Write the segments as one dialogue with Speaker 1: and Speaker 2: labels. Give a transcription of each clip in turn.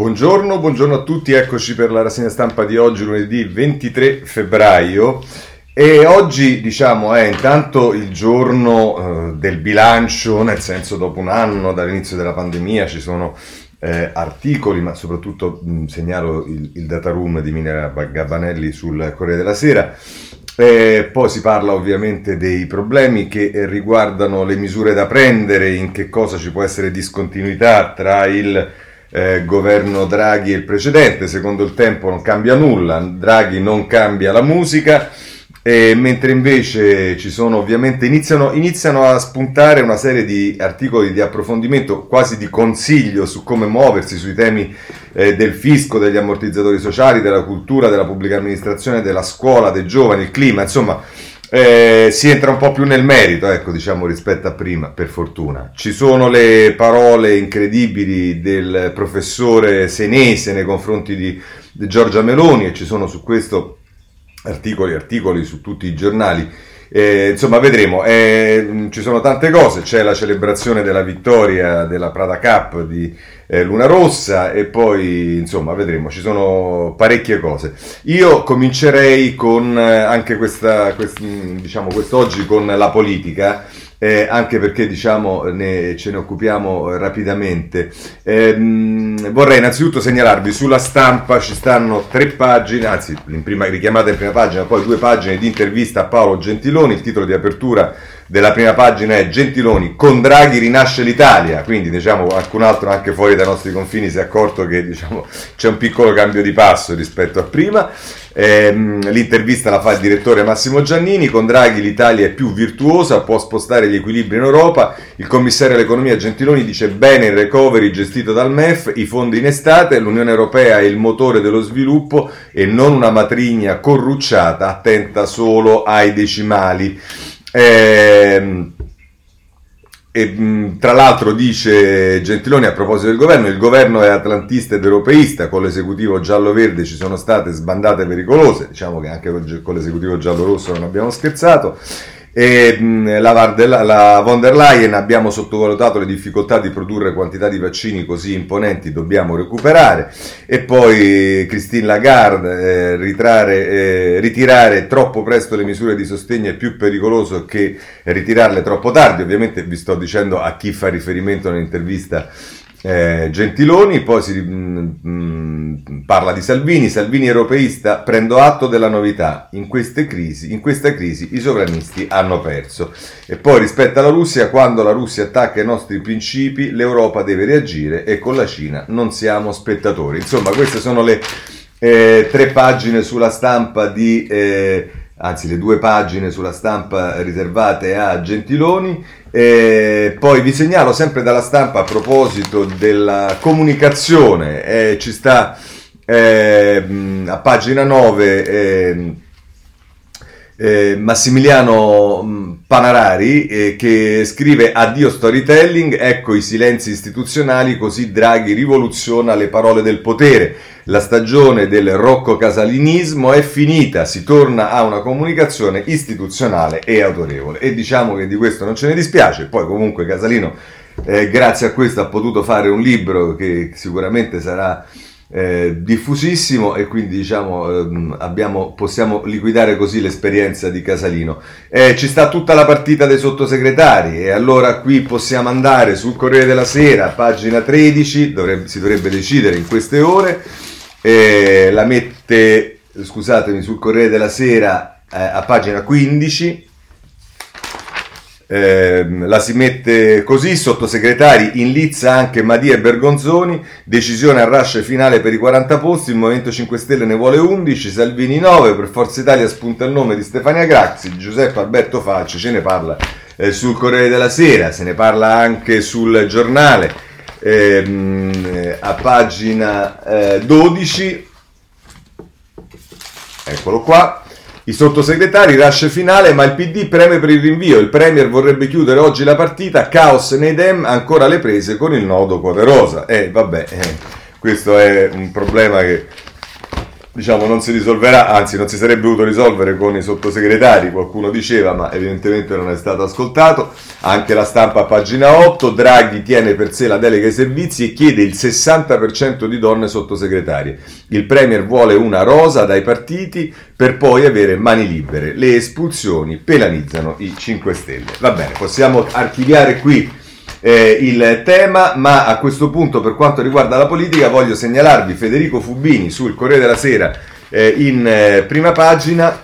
Speaker 1: Buongiorno, buongiorno a tutti, eccoci per la rassegna stampa di oggi, lunedì 23 febbraio. E oggi diciamo è intanto il giorno eh, del bilancio, nel senso dopo un anno dall'inizio della pandemia ci sono eh, articoli, ma soprattutto mh, segnalo il, il data room di Minera Gabbanelli sul Corriere della Sera. Eh, poi si parla ovviamente dei problemi che riguardano le misure da prendere, in che cosa ci può essere discontinuità tra il eh, governo Draghi e il precedente. Secondo il tempo non cambia nulla, Draghi non cambia la musica. E mentre invece ci sono ovviamente iniziano, iniziano, a spuntare una serie di articoli di approfondimento, quasi di consiglio su come muoversi sui temi eh, del fisco, degli ammortizzatori sociali, della cultura, della pubblica amministrazione, della scuola, dei giovani, il clima, insomma eh, si entra un po' più nel merito, ecco, diciamo rispetto a prima, per fortuna. Ci sono le parole incredibili del professore senese nei confronti di, Giorgia Meloni e ci sono su questo articoli, articoli su tutti i giornali. Eh, insomma, vedremo. Eh, ci sono tante cose. C'è la celebrazione della vittoria della Prada Cup di eh, Luna Rossa e poi, insomma, vedremo. Ci sono parecchie cose. Io comincerei con eh, anche questa, quest, diciamo, quest'oggi con la politica eh, anche perché diciamo ne, ce ne occupiamo rapidamente. Eh, vorrei innanzitutto segnalarvi sulla stampa ci stanno tre pagine, anzi in prima, richiamata in prima pagina, poi due pagine di intervista a Paolo Gentiloni, il titolo di apertura della prima pagina è Gentiloni, con Draghi rinasce l'Italia, quindi diciamo qualcun altro anche fuori dai nostri confini si è accorto che diciamo, c'è un piccolo cambio di passo rispetto a prima. Eh, l'intervista la fa il direttore Massimo Giannini, con Draghi l'Italia è più virtuosa, può spostare gli equilibri in Europa, il commissario all'economia Gentiloni dice bene il recovery gestito dal MEF, i fondi in estate, l'Unione Europea è il motore dello sviluppo e non una matrigna corrucciata attenta solo ai decimali. Eh, e, tra l'altro dice Gentiloni a proposito del governo, il governo è atlantista ed europeista, con l'esecutivo giallo-verde ci sono state sbandate pericolose, diciamo che anche con l'esecutivo giallo-rosso non abbiamo scherzato, e la, Vardella, la von der Leyen abbiamo sottovalutato le difficoltà di produrre quantità di vaccini così imponenti, dobbiamo recuperare. E poi Christine Lagarde, eh, ritrare, eh, ritirare troppo presto le misure di sostegno è più pericoloso che ritirarle troppo tardi. Ovviamente vi sto dicendo a chi fa riferimento nell'intervista eh, Gentiloni, poi si mh, mm, mh, parla di Salvini, Salvini europeista, prendo atto della novità, in, crisi, in questa crisi i sovranisti hanno perso. E poi rispetto alla Russia, quando la Russia attacca i nostri principi, l'Europa deve reagire e con la Cina non siamo spettatori. Insomma, queste sono le eh, tre pagine sulla stampa di... Eh, anzi le due pagine sulla stampa riservate a Gentiloni. E poi vi segnalo sempre dalla stampa a proposito della comunicazione, eh, ci sta eh, a pagina 9 eh, eh, Massimiliano mm, Panarari eh, che scrive addio storytelling, ecco i silenzi istituzionali, così Draghi rivoluziona le parole del potere. La stagione del rocco casalinismo è finita, si torna a una comunicazione istituzionale e autorevole. E diciamo che di questo non ce ne dispiace, poi comunque Casalino eh, grazie a questo ha potuto fare un libro che sicuramente sarà eh, diffusissimo e quindi diciamo ehm, abbiamo, possiamo liquidare così l'esperienza di Casalino. Eh, ci sta tutta la partita dei sottosegretari e allora qui possiamo andare sul Corriere della Sera, pagina 13, dovrebbe, si dovrebbe decidere in queste ore, eh, la mette, scusatemi, sul Corriere della Sera eh, a pagina 15 eh, la si mette così, sottosegretari in lizza anche Madia e Bergonzoni, decisione a rasce finale per i 40 posti, il Movimento 5 Stelle ne vuole 11, Salvini 9, per Forza Italia spunta il nome di Stefania Graxi, Giuseppe Alberto Facci, ce ne parla eh, sul Corriere della Sera, se ne parla anche sul giornale, ehm, a pagina eh, 12, eccolo qua, i sottosegretari, rush finale, ma il PD preme per il rinvio. Il Premier vorrebbe chiudere oggi la partita. Caos nei Dem, ancora le prese con il nodo Poderosa. Eh, vabbè, eh, questo è un problema che diciamo, non si risolverà, anzi non si sarebbe dovuto risolvere con i sottosegretari, qualcuno diceva, ma evidentemente non è stato ascoltato. Anche la stampa a pagina 8, Draghi tiene per sé la delega ai servizi e chiede il 60% di donne sottosegretarie. Il Premier vuole una rosa dai partiti per poi avere mani libere. Le espulsioni penalizzano i 5 Stelle. Va bene, possiamo archiviare qui eh, il tema, ma a questo punto per quanto riguarda la politica voglio segnalarvi Federico Fubini sul Corriere della Sera eh, in eh, prima pagina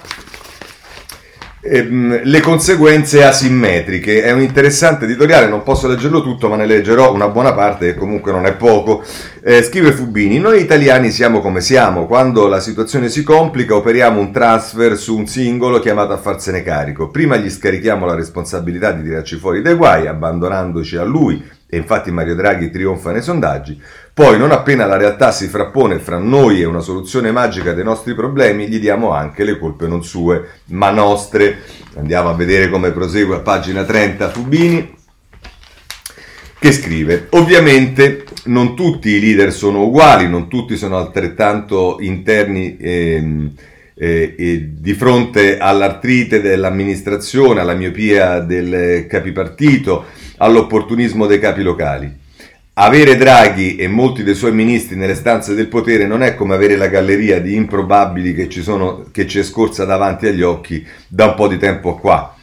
Speaker 1: ehm, le conseguenze asimmetriche. È un interessante editoriale, non posso leggerlo tutto, ma ne leggerò una buona parte, che comunque non è poco. Eh, scrive Fubini: Noi italiani siamo come siamo. Quando la situazione si complica, operiamo un transfer su un singolo chiamato a farsene carico. Prima gli scarichiamo la responsabilità di tirarci fuori dai guai, abbandonandoci a lui. E infatti Mario Draghi trionfa nei sondaggi. Poi, non appena la realtà si frappone fra noi e una soluzione magica dei nostri problemi, gli diamo anche le colpe non sue, ma nostre. Andiamo a vedere come prosegue a pagina 30 Fubini, che scrive, ovviamente non tutti i leader sono uguali, non tutti sono altrettanto interni. Ehm, eh, di fronte all'artrite dell'amministrazione, alla miopia del capipartito, all'opportunismo dei capi locali. Avere Draghi e molti dei suoi ministri nelle stanze del potere non è come avere la galleria di improbabili che ci, sono, che ci è scorsa davanti agli occhi da un po' di tempo qua.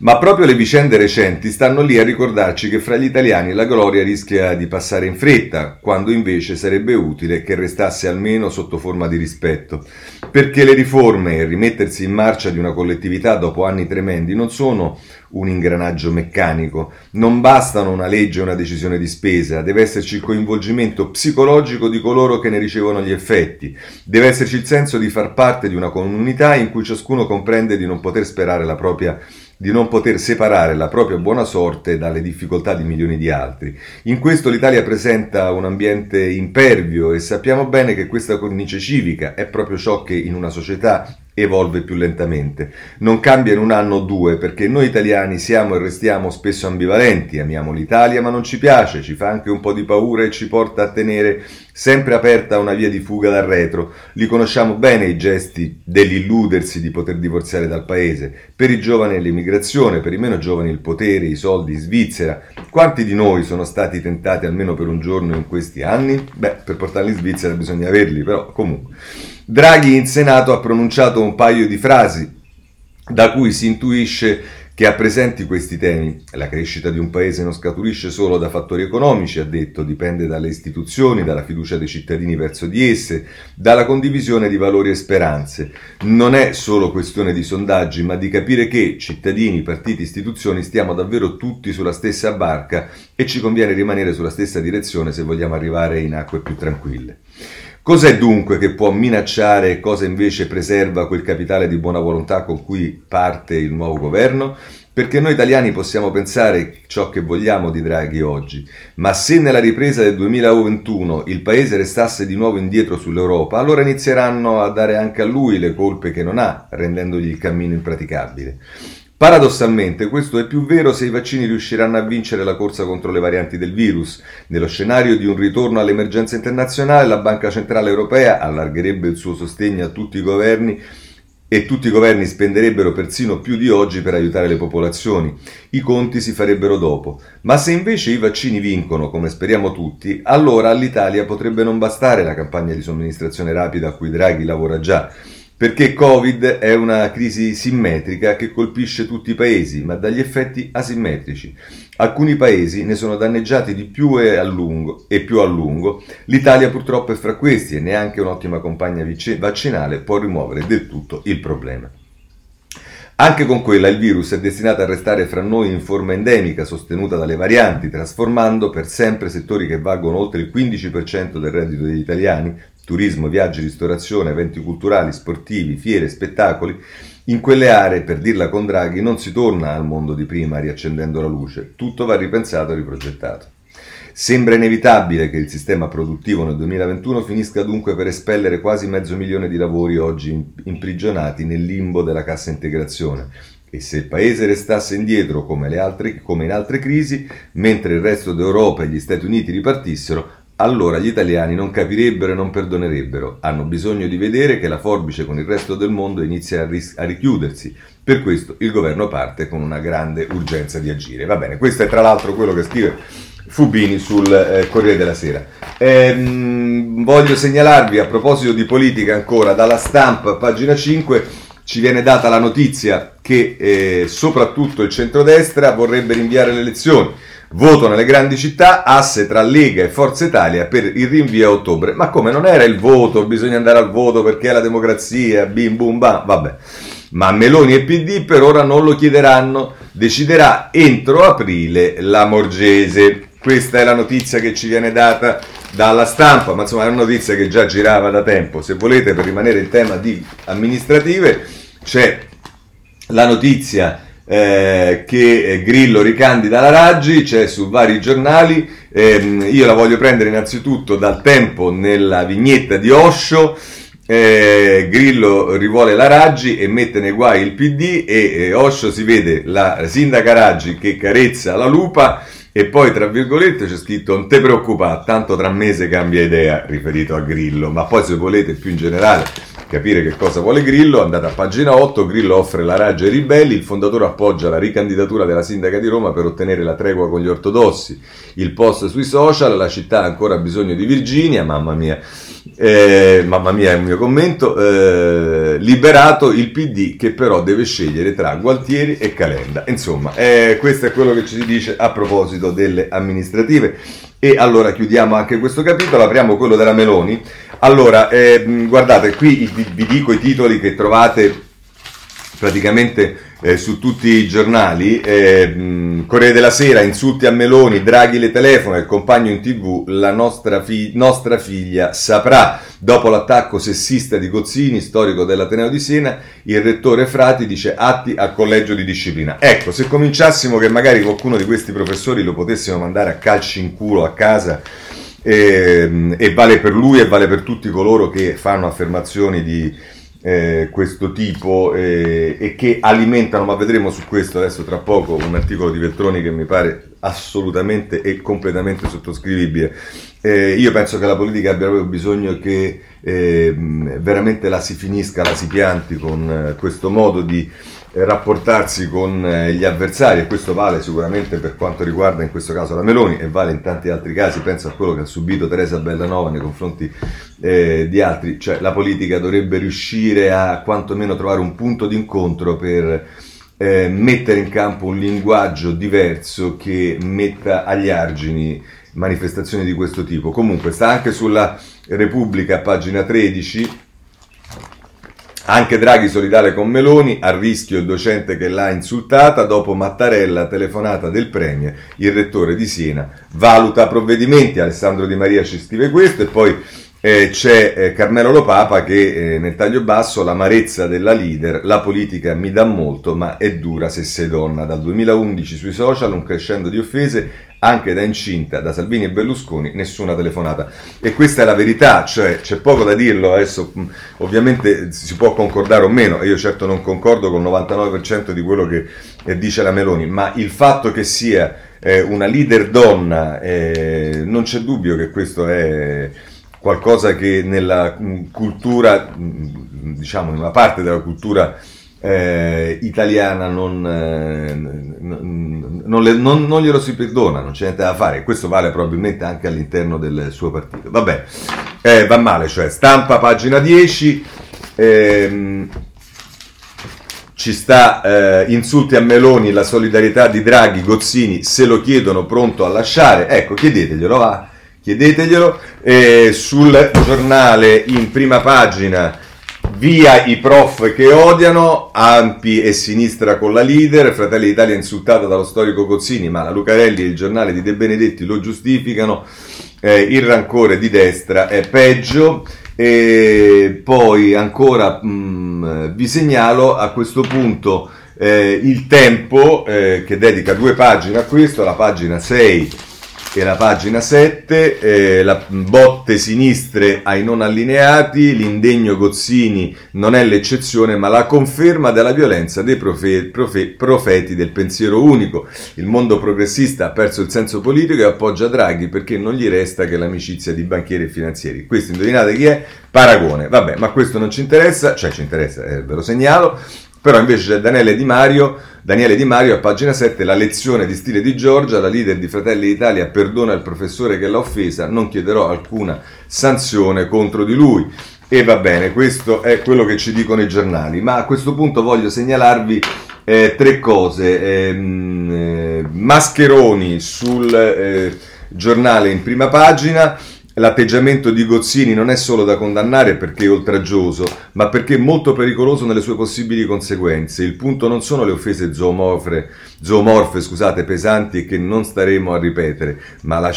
Speaker 1: Ma proprio le vicende recenti stanno lì a ricordarci che fra gli italiani la gloria rischia di passare in fretta, quando invece sarebbe utile che restasse almeno sotto forma di rispetto. Perché le riforme e rimettersi in marcia di una collettività dopo anni tremendi non sono un ingranaggio meccanico, non bastano una legge o una decisione di spesa, deve esserci il coinvolgimento psicologico di coloro che ne ricevono gli effetti, deve esserci il senso di far parte di una comunità in cui ciascuno comprende di non poter sperare la propria di non poter separare la propria buona sorte dalle difficoltà di milioni di altri. In questo l'Italia presenta un ambiente impervio e sappiamo bene che questa cornice civica è proprio ciò che in una società evolve più lentamente. Non cambia in un anno o due perché noi italiani siamo e restiamo spesso ambivalenti, amiamo l'Italia ma non ci piace, ci fa anche un po' di paura e ci porta a tenere sempre aperta una via di fuga dal retro. Li conosciamo bene i gesti dell'illudersi di poter divorziare dal paese. Per i giovani l'immigrazione, per i meno giovani il potere, i soldi, Svizzera. Quanti di noi sono stati tentati almeno per un giorno in questi anni? Beh, per portarli in Svizzera bisogna averli, però comunque. Draghi in Senato ha pronunciato un paio di frasi da cui si intuisce che ha presenti questi temi. La crescita di un paese non scaturisce solo da fattori economici, ha detto, dipende dalle istituzioni, dalla fiducia dei cittadini verso di esse, dalla condivisione di valori e speranze. Non è solo questione di sondaggi, ma di capire che cittadini, partiti, istituzioni stiamo davvero tutti sulla stessa barca e ci conviene rimanere sulla stessa direzione se vogliamo arrivare in acque più tranquille. Cos'è dunque che può minacciare e cosa invece preserva quel capitale di buona volontà con cui parte il nuovo governo? Perché noi italiani possiamo pensare ciò che vogliamo di Draghi oggi, ma se nella ripresa del 2021 il paese restasse di nuovo indietro sull'Europa, allora inizieranno a dare anche a lui le colpe che non ha, rendendogli il cammino impraticabile. Paradossalmente questo è più vero se i vaccini riusciranno a vincere la corsa contro le varianti del virus. Nello scenario di un ritorno all'emergenza internazionale, la Banca Centrale Europea allargherebbe il suo sostegno a tutti i governi e tutti i governi spenderebbero persino più di oggi per aiutare le popolazioni. I conti si farebbero dopo. Ma se invece i vaccini vincono, come speriamo tutti, allora all'Italia potrebbe non bastare la campagna di somministrazione rapida a cui Draghi lavora già perché Covid è una crisi simmetrica che colpisce tutti i paesi, ma dagli effetti asimmetrici. Alcuni paesi ne sono danneggiati di più e, a lungo, e più a lungo. L'Italia purtroppo è fra questi e neanche un'ottima compagna vaccinale può rimuovere del tutto il problema. Anche con quella il virus è destinato a restare fra noi in forma endemica, sostenuta dalle varianti, trasformando per sempre settori che valgono oltre il 15% del reddito degli italiani, turismo, viaggi, ristorazione, eventi culturali, sportivi, fiere, spettacoli, in quelle aree, per dirla con Draghi, non si torna al mondo di prima riaccendendo la luce, tutto va ripensato e riprogettato. Sembra inevitabile che il sistema produttivo nel 2021 finisca dunque per espellere quasi mezzo milione di lavori oggi imprigionati nel limbo della cassa integrazione. E se il paese restasse indietro come, altre, come in altre crisi, mentre il resto d'Europa e gli Stati Uniti ripartissero, allora gli italiani non capirebbero e non perdonerebbero. Hanno bisogno di vedere che la forbice con il resto del mondo inizia a, ris- a richiudersi. Per questo il governo parte con una grande urgenza di agire. Va bene, questo è tra l'altro quello che scrive Fubini sul eh, Corriere della Sera. Ehm, voglio segnalarvi a proposito di politica ancora dalla stampa, pagina 5, ci viene data la notizia che eh, soprattutto il centrodestra vorrebbe rinviare le elezioni. Voto nelle grandi città, asse tra Lega e Forza Italia per il rinvio a ottobre. Ma come non era il voto, bisogna andare al voto perché è la democrazia, bim bum bam, vabbè. Ma Meloni e PD per ora non lo chiederanno, deciderà entro aprile la Morgese. Questa è la notizia che ci viene data dalla stampa, ma insomma è una notizia che già girava da tempo. Se volete, per rimanere in tema di amministrative, c'è la notizia eh, che Grillo ricandida la Raggi, c'è su vari giornali, eh, io la voglio prendere innanzitutto dal tempo nella vignetta di Osho, eh, Grillo rivuole la Raggi e mette nei guai il PD e eh, Osho si vede la sindaca Raggi che carezza la lupa e poi tra virgolette c'è scritto non te preoccupare, tanto tra mese cambia idea riferito a Grillo, ma poi se volete più in generale capire che cosa vuole Grillo, andate a pagina 8, Grillo offre la raggia ai ribelli, il fondatore appoggia la ricandidatura della sindaca di Roma per ottenere la tregua con gli ortodossi, il post sui social, la città ha ancora bisogno di Virginia, mamma mia, eh, mamma mia è il mio commento, eh, liberato il PD che però deve scegliere tra Gualtieri e Calenda, insomma eh, questo è quello che ci si dice a proposito delle amministrative. E allora chiudiamo anche questo capitolo, apriamo quello della Meloni. Allora, eh, guardate, qui vi, vi, dico i titoli che trovate praticamente eh, su tutti i giornali. Eh, Corriere della Sera, insulti a Meloni, Draghi le telefona, il compagno in tv, la nostra, fi- nostra figlia saprà. Dopo l'attacco sessista di Gozzini, storico dell'Ateneo di Siena, il rettore Frati dice atti al collegio di disciplina. Ecco, se cominciassimo che magari qualcuno di questi professori lo potessimo mandare a calci in culo a casa, e, e vale per lui e vale per tutti coloro che fanno affermazioni di eh, questo tipo eh, e che alimentano, ma vedremo su questo adesso tra poco un articolo di Veltroni che mi pare assolutamente e completamente sottoscrivibile. Eh, io penso che la politica abbia proprio bisogno che ehm, veramente la si finisca, la si pianti con eh, questo modo di eh, rapportarsi con eh, gli avversari e questo vale sicuramente per quanto riguarda in questo caso la Meloni e vale in tanti altri casi, penso a quello che ha subito Teresa Bellanova nei confronti eh, di altri, cioè la politica dovrebbe riuscire a quantomeno trovare un punto d'incontro per eh, mettere in campo un linguaggio diverso che metta agli argini manifestazioni di questo tipo. Comunque sta anche sulla Repubblica, pagina 13, anche Draghi solidale con Meloni, a rischio il docente che l'ha insultata, dopo Mattarella, telefonata del Premier, il rettore di Siena valuta provvedimenti, Alessandro Di Maria ci scrive questo e poi eh, c'è eh, Carmelo Lopapa che eh, nel taglio basso l'amarezza della leader, la politica mi dà molto ma è dura se sei donna, dal 2011 sui social un crescendo di offese anche da incinta, da Salvini e Berlusconi, nessuna telefonata. E questa è la verità, cioè c'è poco da dirlo, adesso ovviamente si può concordare o meno, io certo non concordo con il 99% di quello che eh, dice la Meloni, ma il fatto che sia eh, una leader donna, eh, non c'è dubbio che questo è qualcosa che nella cultura, diciamo, in una parte della cultura eh, italiana non, eh, non, le, non, glielo si perdona, non c'è niente da fare. Questo vale probabilmente anche all'interno del suo partito. Vabbè, eh, va male, cioè stampa pagina 10. Ehm, ci sta eh, insulti a Meloni, la solidarietà di Draghi, Gozzini, se lo chiedono pronto a lasciare, ecco chiedeteglielo, va, chiedeteglielo. Eh, sul giornale in prima pagina Via i prof che odiano, Ampi e sinistra con la leader, Fratelli d'Italia insultata dallo storico Cozzini, ma la Lucarelli e il giornale di De Benedetti lo giustificano, eh, il rancore di destra è peggio. E poi ancora mh, mm, vi segnalo a questo punto eh, il tempo eh, che dedica due pagine a questo, la pagina 6 e la pagina 7, eh, la botte sinistre ai non allineati, l'indegno Gozzini non è l'eccezione ma la conferma della violenza dei profe- profe- profeti del pensiero unico. Il mondo progressista ha perso il senso politico e appoggia Draghi perché non gli resta che l'amicizia di banchieri e finanzieri. Questo indovinate chi è? Paragone. Vabbè, ma questo non ci interessa, cioè ci interessa, eh, ve lo segnalo. Però invece c'è Daniele Di Mario, Daniele Di Mario a pagina 7, la lezione di stile di Giorgia, la leader di Fratelli d'Italia perdona il professore che l'ha offesa, non chiederò alcuna sanzione contro di lui. E va bene, questo è quello che ci dicono i giornali, ma a questo punto voglio segnalarvi eh, tre cose. Eh, eh, mascheroni sul eh, giornale in prima pagina L'atteggiamento di Gozzini non è solo da condannare perché è oltraggioso, ma perché è molto pericoloso nelle sue possibili conseguenze. Il punto non sono le offese zoomorfe, zoomorfe scusate, pesanti che non staremo a ripetere, ma la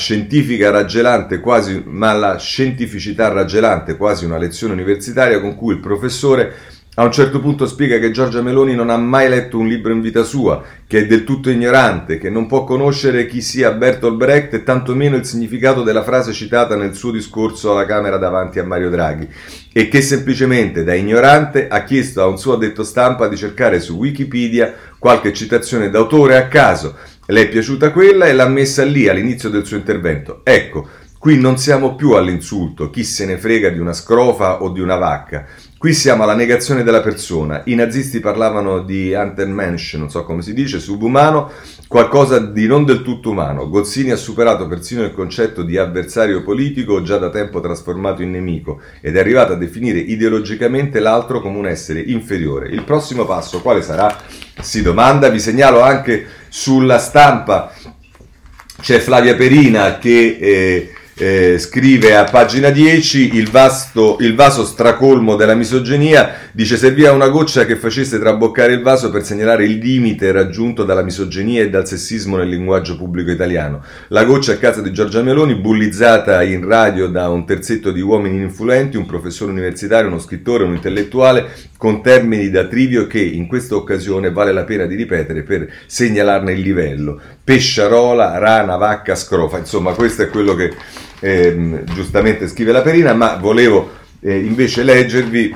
Speaker 1: quasi, ma la scientificità raggelante, quasi una lezione universitaria con cui il professore a un certo punto spiega che Giorgia Meloni non ha mai letto un libro in vita sua, che è del tutto ignorante, che non può conoscere chi sia Bertolt Brecht e tantomeno il significato della frase citata nel suo discorso alla Camera davanti a Mario Draghi, e che semplicemente da ignorante ha chiesto a un suo addetto stampa di cercare su Wikipedia qualche citazione d'autore a caso. Le è piaciuta quella e l'ha messa lì all'inizio del suo intervento. Ecco, qui non siamo più all'insulto, chi se ne frega di una scrofa o di una vacca. Qui siamo alla negazione della persona. I nazisti parlavano di Antenmensch, non so come si dice, subumano, qualcosa di non del tutto umano. Gozzini ha superato persino il concetto di avversario politico già da tempo trasformato in nemico ed è arrivato a definire ideologicamente l'altro come un essere inferiore. Il prossimo passo quale sarà? Si domanda. Vi segnalo anche sulla stampa c'è Flavia Perina che... Eh, eh, scrive a pagina 10 il, vasto, il vaso stracolmo della misoginia, dice serviva una goccia che facesse traboccare il vaso per segnalare il limite raggiunto dalla misoginia e dal sessismo nel linguaggio pubblico italiano. La goccia a casa di Giorgia Meloni, bullizzata in radio da un terzetto di uomini influenti, un professore universitario, uno scrittore, un intellettuale, con termini da trivio che in questa occasione vale la pena di ripetere per segnalarne il livello. Pesciarola, rana, vacca, scrofa, insomma questo è quello che eh, giustamente scrive la Perina, ma volevo eh, invece leggervi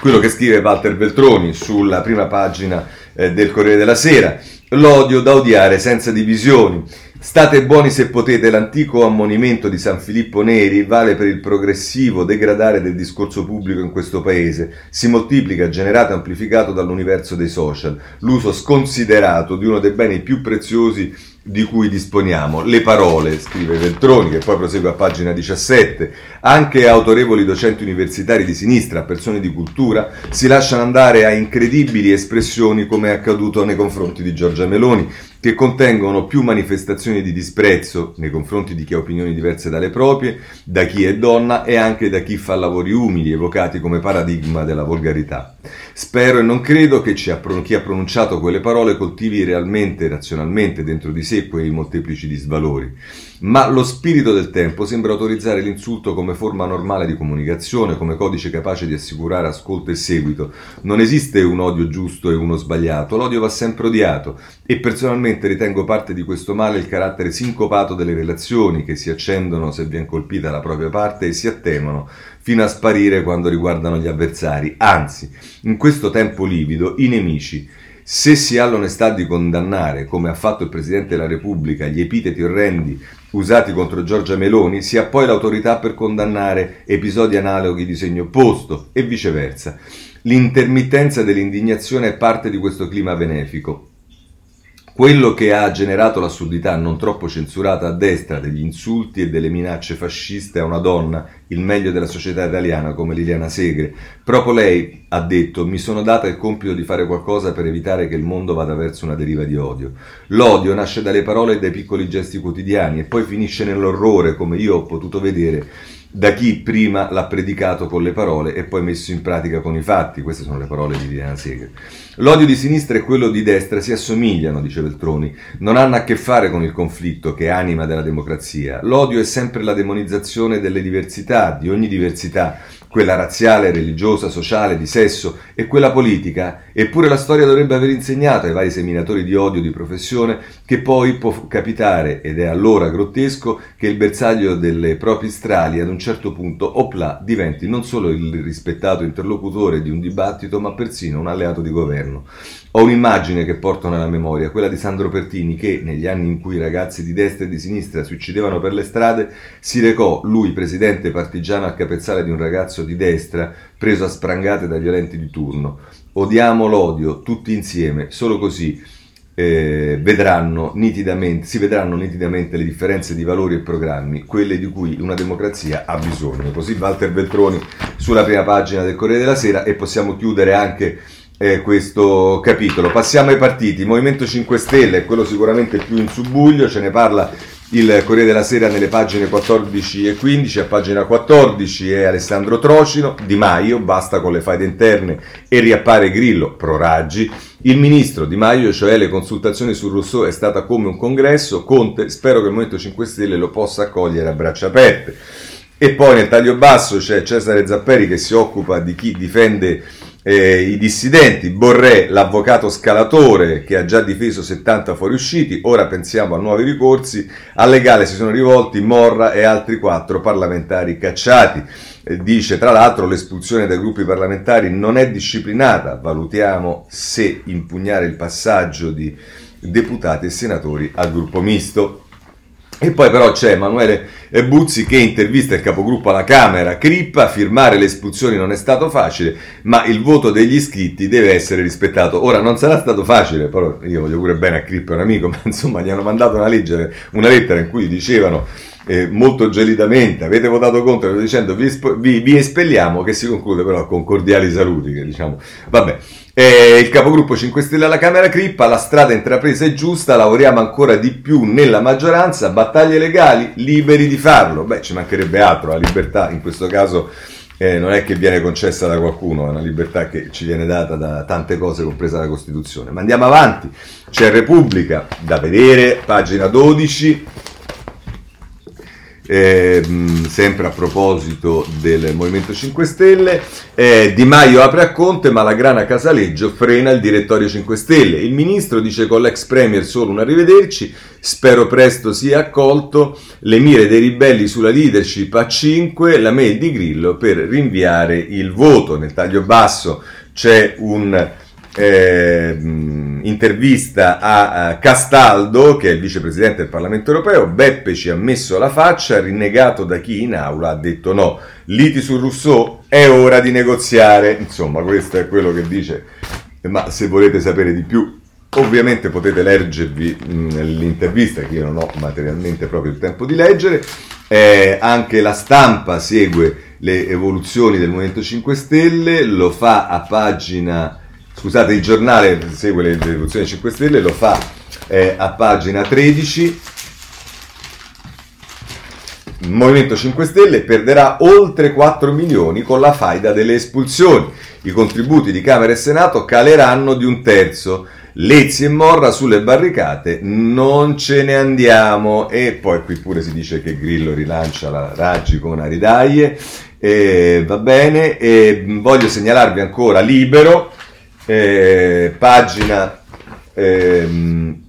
Speaker 1: quello che scrive Walter Beltroni sulla prima pagina eh, del Corriere della Sera. L'odio da odiare senza divisioni. State buoni se potete, l'antico ammonimento di San Filippo Neri vale per il progressivo degradare del discorso pubblico in questo paese. Si moltiplica, generato e amplificato dall'universo dei social, l'uso sconsiderato di uno dei beni più preziosi di cui disponiamo. Le parole, scrive Veltroni, che poi prosegue a pagina 17, anche autorevoli docenti universitari di sinistra, persone di cultura, si lasciano andare a incredibili espressioni come è accaduto nei confronti di Giorgia Meloni, che contengono più manifestazioni di disprezzo nei confronti di chi ha opinioni diverse dalle proprie, da chi è donna e anche da chi fa lavori umili, evocati come paradigma della volgarità. Spero e non credo che chi ha pronunciato quelle parole coltivi realmente, razionalmente dentro di sé quei molteplici disvalori ma lo spirito del tempo sembra autorizzare l'insulto come forma normale di comunicazione, come codice capace di assicurare ascolto e seguito. Non esiste un odio giusto e uno sbagliato, l'odio va sempre odiato e personalmente ritengo parte di questo male il carattere sincopato delle relazioni che si accendono se viene colpita la propria parte e si attenuano fino a sparire quando riguardano gli avversari. Anzi, in questo tempo livido, i nemici se si ha l'onestà di condannare, come ha fatto il Presidente della Repubblica, gli epiteti orrendi usati contro Giorgia Meloni, si ha poi l'autorità per condannare episodi analoghi di segno opposto e viceversa. L'intermittenza dell'indignazione è parte di questo clima benefico. Quello che ha generato l'assurdità non troppo censurata a destra degli insulti e delle minacce fasciste a una donna, il meglio della società italiana come Liliana Segre. Proprio lei ha detto mi sono data il compito di fare qualcosa per evitare che il mondo vada verso una deriva di odio. L'odio nasce dalle parole e dai piccoli gesti quotidiani e poi finisce nell'orrore come io ho potuto vedere da chi prima l'ha predicato con le parole e poi messo in pratica con i fatti. Queste sono le parole di Liliana Segre. L'odio di sinistra e quello di destra si assomigliano, dice Veltroni, non hanno a che fare con il conflitto che è anima della democrazia. L'odio è sempre la demonizzazione delle diversità, di ogni diversità, quella razziale, religiosa, sociale, di sesso e quella politica, eppure la storia dovrebbe aver insegnato ai vari seminatori di odio di professione che poi può capitare, ed è allora grottesco, che il bersaglio delle proprie strali ad un certo punto, opla, diventi non solo il rispettato interlocutore di un dibattito, ma persino un alleato di governo. Ho un'immagine che porto nella memoria, quella di Sandro Pertini che, negli anni in cui i ragazzi di destra e di sinistra si uccidevano per le strade, si recò, lui presidente partigiano al capezzale di un ragazzo di destra, preso a sprangate dai violenti di turno. Odiamo l'odio, tutti insieme, solo così eh, vedranno si vedranno nitidamente le differenze di valori e programmi, quelle di cui una democrazia ha bisogno. Così Walter Beltroni sulla prima pagina del Corriere della Sera e possiamo chiudere anche eh, questo capitolo. Passiamo ai partiti. Movimento 5 Stelle è quello sicuramente più in subbuglio, ce ne parla il Corriere della Sera nelle pagine 14 e 15, a pagina 14 è Alessandro Trocino, Di Maio, basta con le faide interne e riappare Grillo, pro Raggi, il ministro Di Maio, cioè le consultazioni su Rousseau è stata come un congresso, Conte, spero che il Movimento 5 Stelle lo possa accogliere a braccia aperte. E poi nel taglio basso c'è Cesare Zapperi che si occupa di chi difende eh, i dissidenti, Borré, l'avvocato scalatore che ha già difeso 70 fuoriusciti, ora pensiamo a nuovi ricorsi, al legale si sono rivolti Morra e altri quattro parlamentari cacciati. Eh, dice tra l'altro l'espulsione dai gruppi parlamentari non è disciplinata, valutiamo se impugnare il passaggio di deputati e senatori al gruppo misto. E poi però c'è Emanuele Buzzi che intervista il capogruppo alla Camera, Crippa, firmare le espulsioni non è stato facile, ma il voto degli iscritti deve essere rispettato. Ora non sarà stato facile, però io voglio pure bene a Crippa, un amico, ma insomma gli hanno mandato una, legge, una lettera in cui dicevano eh, molto gelidamente, avete votato contro, dicendo vi, vi, vi, espelliamo, che si conclude però con cordiali saluti, che diciamo, vabbè. Eh, il capogruppo 5 Stelle alla Camera Crippa, la strada intrapresa è giusta, lavoriamo ancora di più nella maggioranza, battaglie legali, liberi di farlo. Beh, ci mancherebbe altro, la libertà in questo caso eh, non è che viene concessa da qualcuno, è una libertà che ci viene data da tante cose, compresa la Costituzione. Ma andiamo avanti, c'è Repubblica da vedere, pagina 12 eh, sempre a proposito del Movimento 5 Stelle, eh, Di Maio apre a Conte ma la grana Casaleggio frena il direttorio 5 Stelle. Il ministro dice con l'ex premier solo un arrivederci, spero presto sia accolto, le mire dei ribelli sulla leadership a 5, la mail di Grillo per rinviare il voto. Nel taglio basso c'è un eh, intervista a, a Castaldo, che è il vicepresidente del Parlamento europeo, Beppe ci ha messo la faccia, rinnegato da chi in aula ha detto no. Liti su Rousseau, è ora di negoziare. Insomma, questo è quello che dice. Ma se volete sapere di più, ovviamente potete leggervi l'intervista, che io non ho materialmente proprio il tempo di leggere. Eh, anche la stampa segue le evoluzioni del Movimento 5 Stelle, lo fa a pagina scusate, il giornale segue le rivoluzioni 5 Stelle, lo fa eh, a pagina 13. Il Movimento 5 Stelle perderà oltre 4 milioni con la faida delle espulsioni. I contributi di Camera e Senato caleranno di un terzo. Lezzi e Morra sulle barricate, non ce ne andiamo. E poi qui pure si dice che Grillo rilancia la Raggi con Aridaglie. E va bene, e voglio segnalarvi ancora Libero eh, pagina, ehm,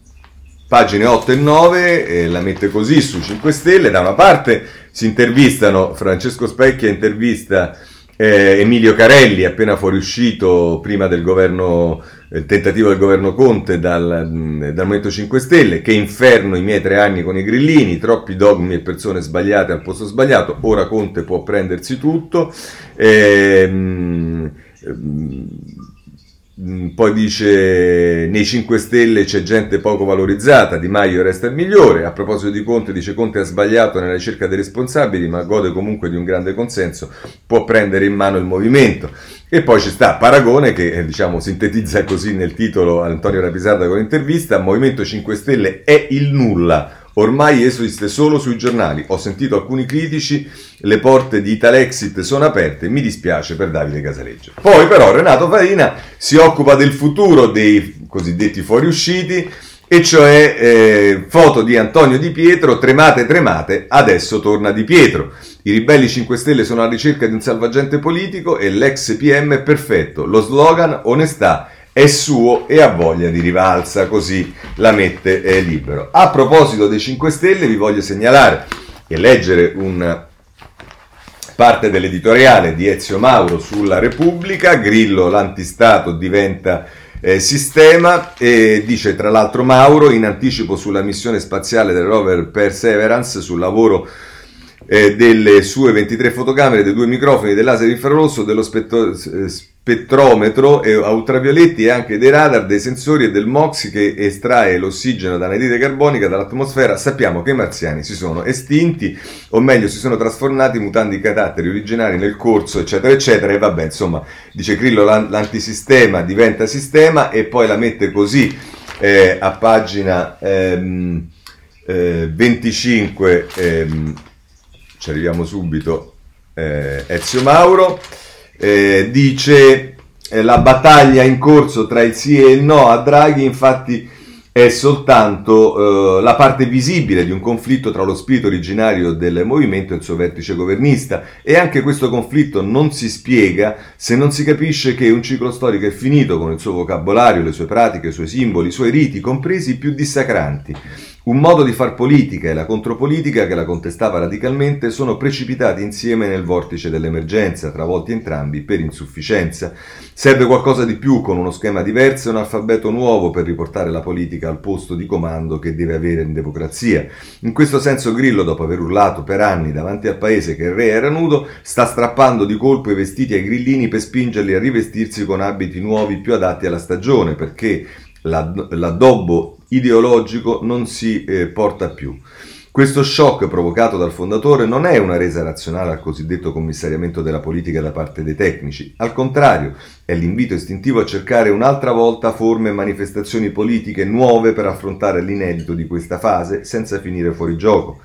Speaker 1: pagine 8 e 9, eh, la mette così su 5 Stelle, da una parte si intervistano, Francesco Specchia intervista eh, Emilio Carelli, appena fuoriuscito prima del governo, il tentativo del governo Conte dal, dal Movimento 5 Stelle, che inferno i miei tre anni con i grillini, troppi dogmi e persone sbagliate al posto sbagliato, ora Conte può prendersi tutto. Mm, poi dice nei 5 Stelle c'è gente poco valorizzata, Di Maio resta il migliore. A proposito di Conte, dice Conte ha sbagliato nella ricerca dei responsabili, ma gode comunque di un grande consenso, può prendere in mano il movimento. E poi ci sta Paragone che eh, diciamo sintetizza così nel titolo Antonio Rapisarda con l'intervista, Movimento 5 Stelle è il nulla, ormai esiste solo sui giornali. Ho sentito alcuni critici, le porte di Italexit sono aperte, mi dispiace per Davide Casaleggio. Poi però Renato Farina si occupa del futuro dei cosiddetti fuoriusciti e cioè eh, foto di Antonio Di Pietro, tremate tremate, adesso torna Di Pietro. I ribelli 5 Stelle sono alla ricerca di un salvagente politico e l'ex PM è perfetto. Lo slogan onestà è suo e ha voglia di rivalsa, così la mette eh, libero. A proposito dei 5 Stelle vi voglio segnalare e leggere un parte dell'editoriale di Ezio Mauro sulla Repubblica, Grillo l'antistato diventa eh, sistema e dice tra l'altro Mauro in anticipo sulla missione spaziale del rover Perseverance sul lavoro eh, delle sue 23 fotocamere, dei due microfoni, del laser infrarosso, dello spetto, eh, spettrometro e ultravioletti e anche dei radar, dei sensori e del MOX che estrae l'ossigeno da anidride carbonica dall'atmosfera, sappiamo che i marziani si sono estinti, o meglio si sono trasformati mutando i caratteri originari nel corso, eccetera, eccetera, e vabbè, insomma, dice Grillo, l'antisistema diventa sistema e poi la mette così eh, a pagina ehm, eh, 25, ehm, ci arriviamo subito, eh, Ezio Mauro eh, dice eh, la battaglia in corso tra il sì e il no a Draghi infatti è soltanto eh, la parte visibile di un conflitto tra lo spirito originario del movimento e il suo vertice governista e anche questo conflitto non si spiega se non si capisce che un ciclo storico è finito con il suo vocabolario, le sue pratiche, i suoi simboli, i suoi riti, compresi i più dissacranti. Un modo di far politica e la contropolitica che la contestava radicalmente sono precipitati insieme nel vortice dell'emergenza, travolti entrambi per insufficienza. Serve qualcosa di più con uno schema diverso e un alfabeto nuovo per riportare la politica al posto di comando che deve avere in democrazia. In questo senso Grillo, dopo aver urlato per anni davanti al paese che il re era nudo, sta strappando di colpo i vestiti ai grillini per spingerli a rivestirsi con abiti nuovi più adatti alla stagione, perché l'addobbo ideologico non si eh, porta più. Questo shock provocato dal fondatore non è una resa razionale al cosiddetto commissariamento della politica da parte dei tecnici, al contrario, è l'invito istintivo a cercare un'altra volta forme e manifestazioni politiche nuove per affrontare l'inedito di questa fase senza finire fuori gioco.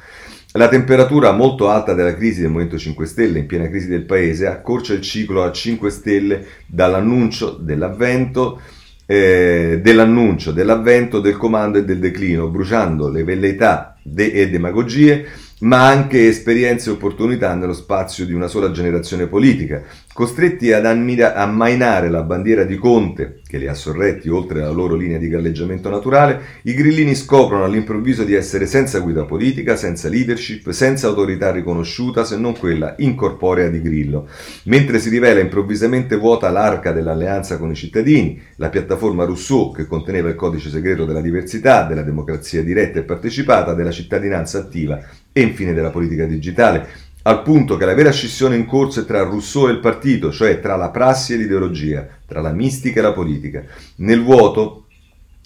Speaker 1: La temperatura molto alta della crisi del Movimento 5 Stelle, in piena crisi del Paese, accorcia il ciclo a 5 Stelle dall'annuncio dell'avvento eh, dell'annuncio, dell'avvento, del comando e del declino, bruciando le velleità de- e demagogie ma anche esperienze e opportunità nello spazio di una sola generazione politica, costretti ad ammira- ammainare la bandiera di Conte, che li ha sorretti oltre la loro linea di galleggiamento naturale, i grillini scoprono all'improvviso di essere senza guida politica, senza leadership, senza autorità riconosciuta se non quella incorporea di Grillo. Mentre si rivela improvvisamente vuota l'arca dell'alleanza con i cittadini, la piattaforma Rousseau, che conteneva il codice segreto della diversità, della democrazia diretta e partecipata, della cittadinanza attiva e infine della politica digitale, al punto che la vera scissione in corso è tra Rousseau e il partito, cioè tra la prassi e l'ideologia, tra la mistica e la politica. Nel vuoto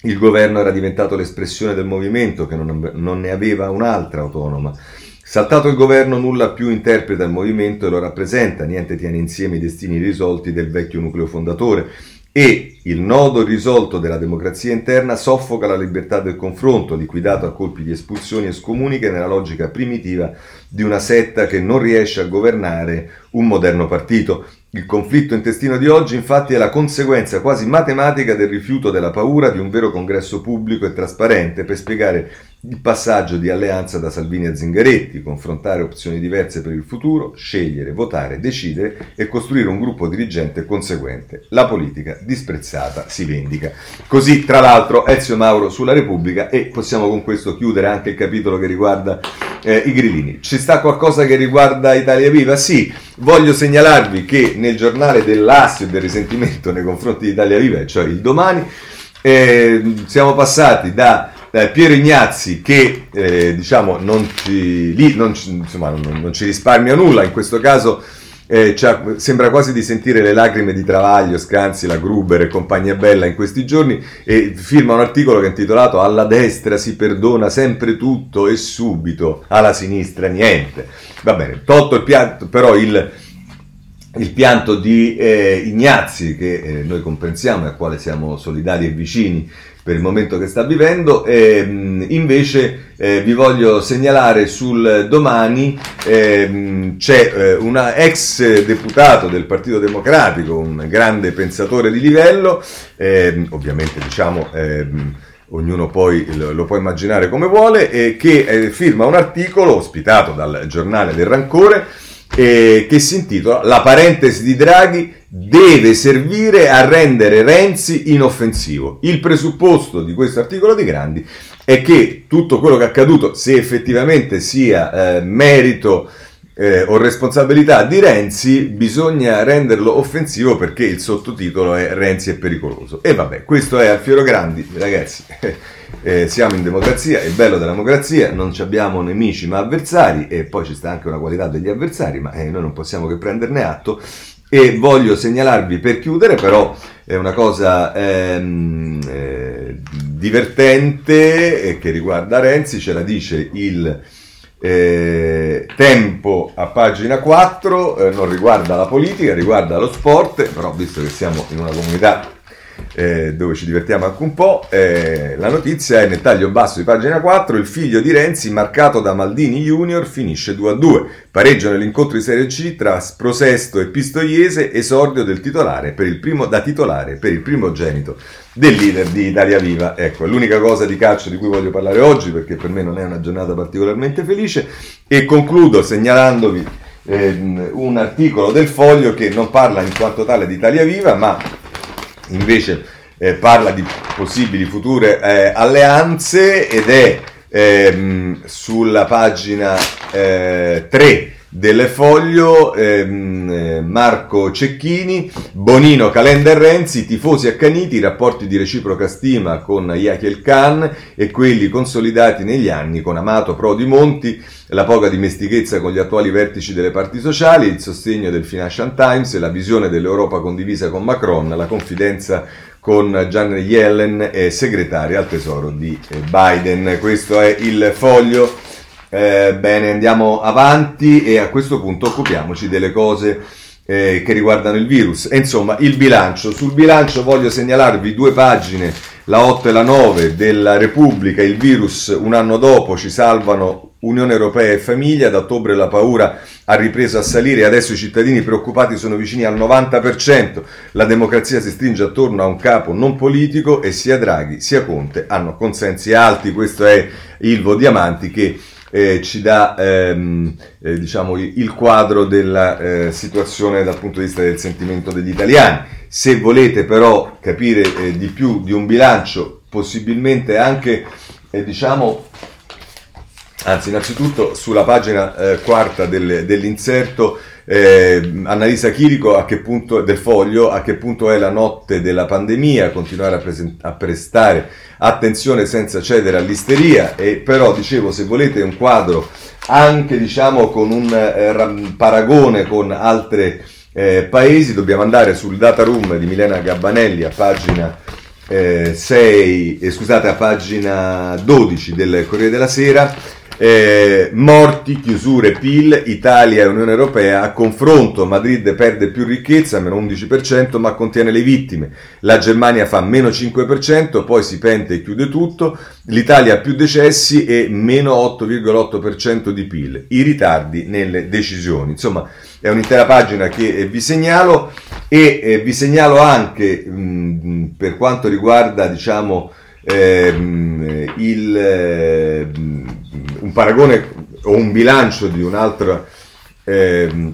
Speaker 1: il governo era diventato l'espressione del movimento che non, non ne aveva un'altra autonoma. Saltato il governo, nulla più interpreta il movimento e lo rappresenta, niente tiene insieme i destini risolti del vecchio nucleo fondatore e il nodo irrisolto della democrazia interna soffoca la libertà del confronto, liquidato a colpi di espulsioni e scomuniche nella logica primitiva di una setta che non riesce a governare un moderno partito. Il conflitto intestino di oggi infatti è la conseguenza quasi matematica del rifiuto della paura di un vero congresso pubblico e trasparente per spiegare il passaggio di alleanza da Salvini a Zingaretti, confrontare opzioni diverse per il futuro, scegliere, votare, decidere e costruire un gruppo dirigente conseguente. La politica disprezzata si vendica. Così, tra l'altro, Ezio Mauro sulla Repubblica e possiamo con questo chiudere anche il capitolo che riguarda eh, i grillini. Ci sta qualcosa che riguarda Italia Viva? Sì, voglio segnalarvi che nel giornale dell'assio e del risentimento nei confronti di Italia Viva, cioè il domani, eh, siamo passati da eh, Piero Ignazzi che eh, diciamo non ci, lì, non, insomma, non, non ci risparmia nulla, in questo caso eh, sembra quasi di sentire le lacrime di Travaglio, Scanzi, la Gruber e compagnia bella in questi giorni e firma un articolo che è intitolato Alla destra si perdona sempre tutto e subito, alla sinistra niente. Va bene, tolto il pianto, però il, il pianto di eh, Ignazzi, che eh, noi comprensiamo e al quale siamo solidari e vicini, per il momento che sta vivendo. E, invece eh, vi voglio segnalare sul domani eh, c'è eh, una ex deputato del Partito Democratico, un grande pensatore di livello, ehm, ovviamente diciamo ehm, ognuno poi lo, può immaginare come vuole, e che eh, firma un articolo ospitato dal giornale del Rancore eh, che si intitola La parentesi di Draghi deve servire a rendere Renzi inoffensivo. Il presupposto di questo articolo di Grandi è che tutto quello che è accaduto, se effettivamente sia eh, merito eh, o responsabilità di Renzi, bisogna renderlo offensivo perché il sottotitolo è Renzi è pericoloso. E vabbè, questo è Alfiero Grandi, ragazzi. Eh, siamo in democrazia, è bello della democrazia, non abbiamo nemici ma avversari e poi ci sta anche una qualità degli avversari, ma eh, noi non possiamo che prenderne atto. E voglio segnalarvi per chiudere però è una cosa ehm, eh, divertente che riguarda Renzi, ce la dice il eh, tempo a pagina 4, eh, non riguarda la politica, riguarda lo sport, però visto che siamo in una comunità eh, dove ci divertiamo anche un po'. Eh, la notizia è nel taglio basso di pagina 4, il figlio di Renzi, marcato da Maldini Junior, finisce 2-2. Pareggio nell'incontro di Serie C tra Sprosesto e Pistoiese, esordio titolare primo, da titolare per il primogenito del leader di Italia Viva. Ecco, è l'unica cosa di calcio di cui voglio parlare oggi, perché per me non è una giornata particolarmente felice. E concludo segnalandovi ehm, un articolo del Foglio che non parla in quanto tale di Italia Viva, ma invece eh, parla di possibili future eh, alleanze ed è ehm, sulla pagina eh, 3 del foglio ehm, eh, Marco Cecchini, Bonino, Calenda e Renzi, tifosi accaniti, rapporti di reciproca stima con Yakel Khan e quelli consolidati negli anni con Amato, Prodi, Monti, la poca dimestichezza con gli attuali vertici delle parti sociali, il sostegno del Financial Times, la visione dell'Europa condivisa con Macron, la confidenza con Janet Yellen, eh, segretaria al tesoro di eh, Biden. Questo è il foglio eh, bene, andiamo avanti e a questo punto occupiamoci delle cose eh, che riguardano il virus. E insomma, il bilancio. Sul bilancio voglio segnalarvi due pagine, la 8 e la 9 della Repubblica, il virus un anno dopo ci salvano Unione Europea e famiglia, da ottobre la paura ha ripreso a salire. E adesso i cittadini preoccupati sono vicini al 90%, la democrazia si stringe attorno a un capo non politico e sia Draghi sia Conte hanno consensi alti, questo è Ilvo Diamanti che eh, ci dà ehm, eh, diciamo, il quadro della eh, situazione dal punto di vista del sentimento degli italiani. Se volete però capire eh, di più di un bilancio, possibilmente anche eh, diciamo, anzi innanzitutto sulla pagina eh, quarta del, dell'inserto eh, Annalisa Chirico punto, del foglio, a che punto è la notte della pandemia, continuare a, present- a prestare attenzione senza cedere all'isteria? E però dicevo se volete un quadro anche diciamo con un eh, paragone con altri eh, paesi dobbiamo andare sul data room di Milena Gabbanelli a pagina eh, 6 eh, scusate a pagina 12 del Corriere della Sera eh, morti, chiusure, PIL, Italia e Unione Europea. A confronto, Madrid perde più ricchezza, meno 11%, ma contiene le vittime, la Germania fa meno 5%, poi si pente e chiude tutto, l'Italia ha più decessi e meno 8,8% di PIL, i ritardi nelle decisioni. Insomma, è un'intera pagina che eh, vi segnalo. E eh, vi segnalo anche mh, per quanto riguarda, diciamo, ehm, il, eh, un paragone o un bilancio di un'altra ehm,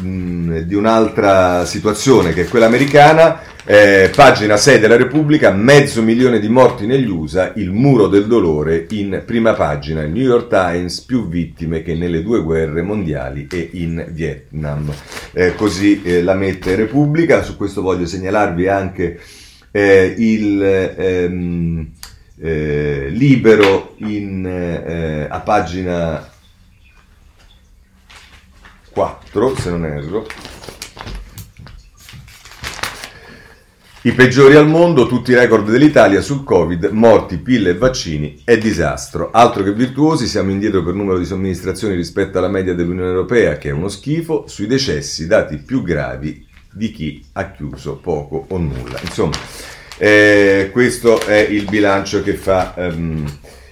Speaker 1: di un'altra situazione che è quella americana, eh, pagina 6 della Repubblica, mezzo milione di morti negli USA, il muro del dolore in prima pagina, New York Times, più vittime che nelle due guerre mondiali e in Vietnam. Eh, così eh, la mette Repubblica, su questo voglio segnalarvi anche eh, il ehm, eh, libero in, eh, a pagina 4, se non erro. I peggiori al mondo, tutti i record dell'Italia sul Covid, morti, pille e vaccini, è disastro. Altro che virtuosi, siamo indietro per numero di somministrazioni rispetto alla media dell'Unione Europea, che è uno schifo, sui decessi, dati più gravi di chi ha chiuso poco o nulla. Insomma, eh, questo è il bilancio che fa um,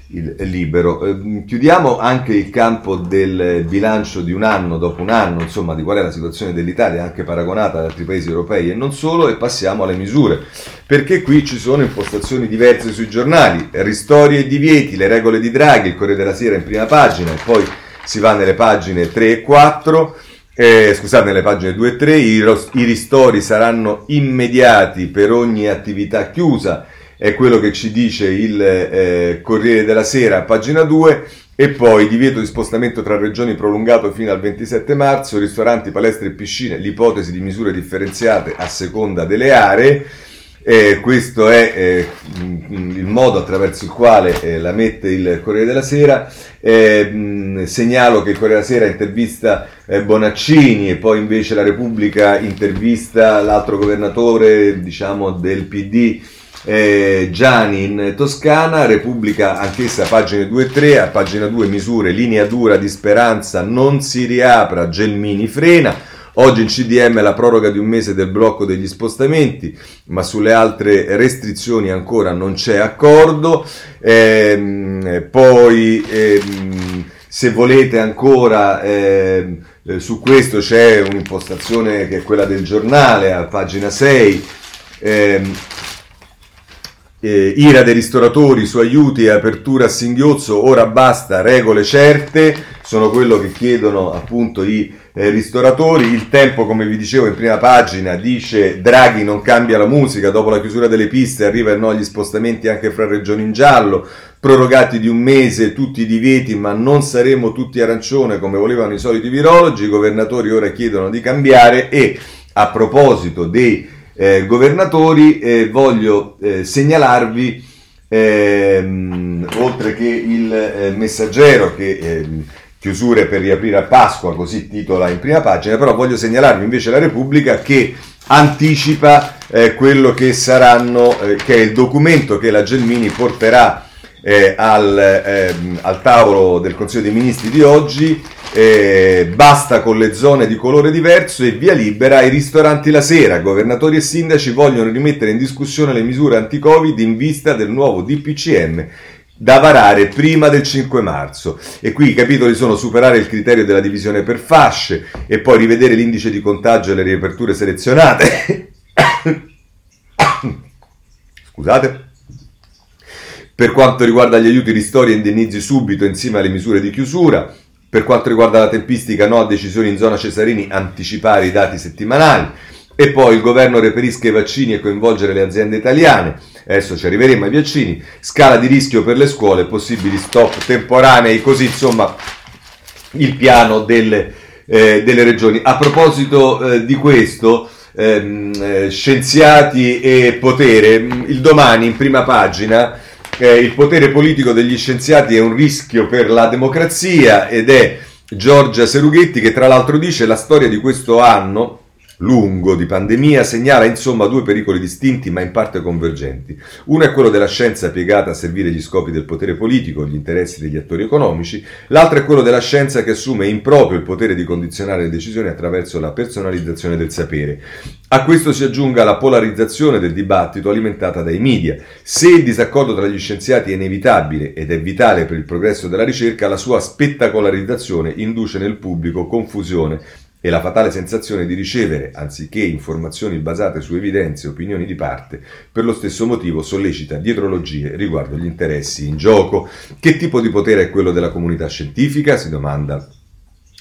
Speaker 1: il libero. Eh, chiudiamo anche il campo del bilancio di un anno dopo un anno, insomma, di qual è la situazione dell'Italia, anche paragonata ad altri paesi europei e non solo, e passiamo alle misure, perché qui ci sono impostazioni diverse sui giornali, ristori e divieti, le regole di Draghi, il Corriere della Sera in prima pagina e poi si va nelle pagine 3 e 4. Eh, scusate, nelle pagine 2 e 3 i, i ristori saranno immediati per ogni attività chiusa è quello che ci dice il eh, Corriere della Sera, pagina 2, e poi divieto di spostamento tra regioni prolungato fino al 27 marzo, ristoranti, palestre e piscine, l'ipotesi di misure differenziate a seconda delle aree. Eh, questo è eh, il modo attraverso il quale eh, la mette il Corriere della Sera. Mh, segnalo che il Corriere della Sera intervista eh, Bonaccini e poi invece la Repubblica intervista l'altro governatore diciamo, del PD eh, Gianni in Toscana, Repubblica anch'essa pagine 2 e 3, a pagina 2 misure, linea dura di speranza, non si riapra, Gelmini frena. Oggi in CDM la proroga di un mese del blocco degli spostamenti, ma sulle altre restrizioni ancora non c'è accordo. Eh, poi, eh, se volete ancora, eh, su questo c'è un'impostazione che è quella del giornale, a pagina 6 eh, ira dei ristoratori su aiuti e apertura a singhiozzo, ora basta, regole certe, sono quello che chiedono appunto i eh, ristoratori. Il tempo, come vi dicevo in prima pagina, dice Draghi non cambia la musica, dopo la chiusura delle piste arriva il no agli spostamenti anche fra regioni in giallo, prorogati di un mese tutti i divieti, ma non saremo tutti arancione come volevano i soliti virologi, i governatori ora chiedono di cambiare e a proposito dei eh, governatori, eh, voglio eh, segnalarvi, ehm, oltre che il eh, messaggero che ehm, chiusure per riaprire a Pasqua, così titola in prima pagina, però voglio segnalarvi invece la Repubblica che anticipa eh, quello che saranno, eh, che è il documento che la Gelmini porterà al, ehm, al tavolo del Consiglio dei Ministri di oggi eh, basta con le zone di colore diverso e via libera ai ristoranti la sera. Governatori e sindaci vogliono rimettere in discussione le misure anti-Covid in vista del nuovo DPCM da varare prima del 5 marzo. E qui i capitoli sono superare il criterio della divisione per fasce e poi rivedere l'indice di contagio e le riaperture selezionate. Scusate. Per quanto riguarda gli aiuti ristori e indennizi subito insieme alle misure di chiusura, per quanto riguarda la tempistica, no a decisioni in zona Cesarini, anticipare i dati settimanali. E poi il governo reperisca i vaccini e coinvolgere le aziende italiane. Adesso ci arriveremo ai vaccini. Scala di rischio per le scuole, possibili stop temporanei, così insomma il piano delle, eh, delle regioni. A proposito eh, di questo, ehm, eh, scienziati e potere, il domani in prima pagina eh, il potere politico degli scienziati è un rischio per la democrazia ed è Giorgia Serughetti che tra l'altro dice la storia di questo anno lungo di pandemia segnala insomma due pericoli distinti ma in parte convergenti. Uno è quello della scienza piegata a servire gli scopi del potere politico, gli interessi degli attori economici, l'altro è quello della scienza che assume in proprio il potere di condizionare le decisioni attraverso la personalizzazione del sapere. A questo si aggiunga la polarizzazione del dibattito alimentata dai media. Se il disaccordo tra gli scienziati è inevitabile ed è vitale per il progresso della ricerca, la sua spettacolarizzazione induce nel pubblico confusione e la fatale sensazione di ricevere, anziché informazioni basate su evidenze e opinioni di parte, per lo stesso motivo sollecita dietrologie riguardo gli interessi in gioco. Che tipo di potere è quello della comunità scientifica? si domanda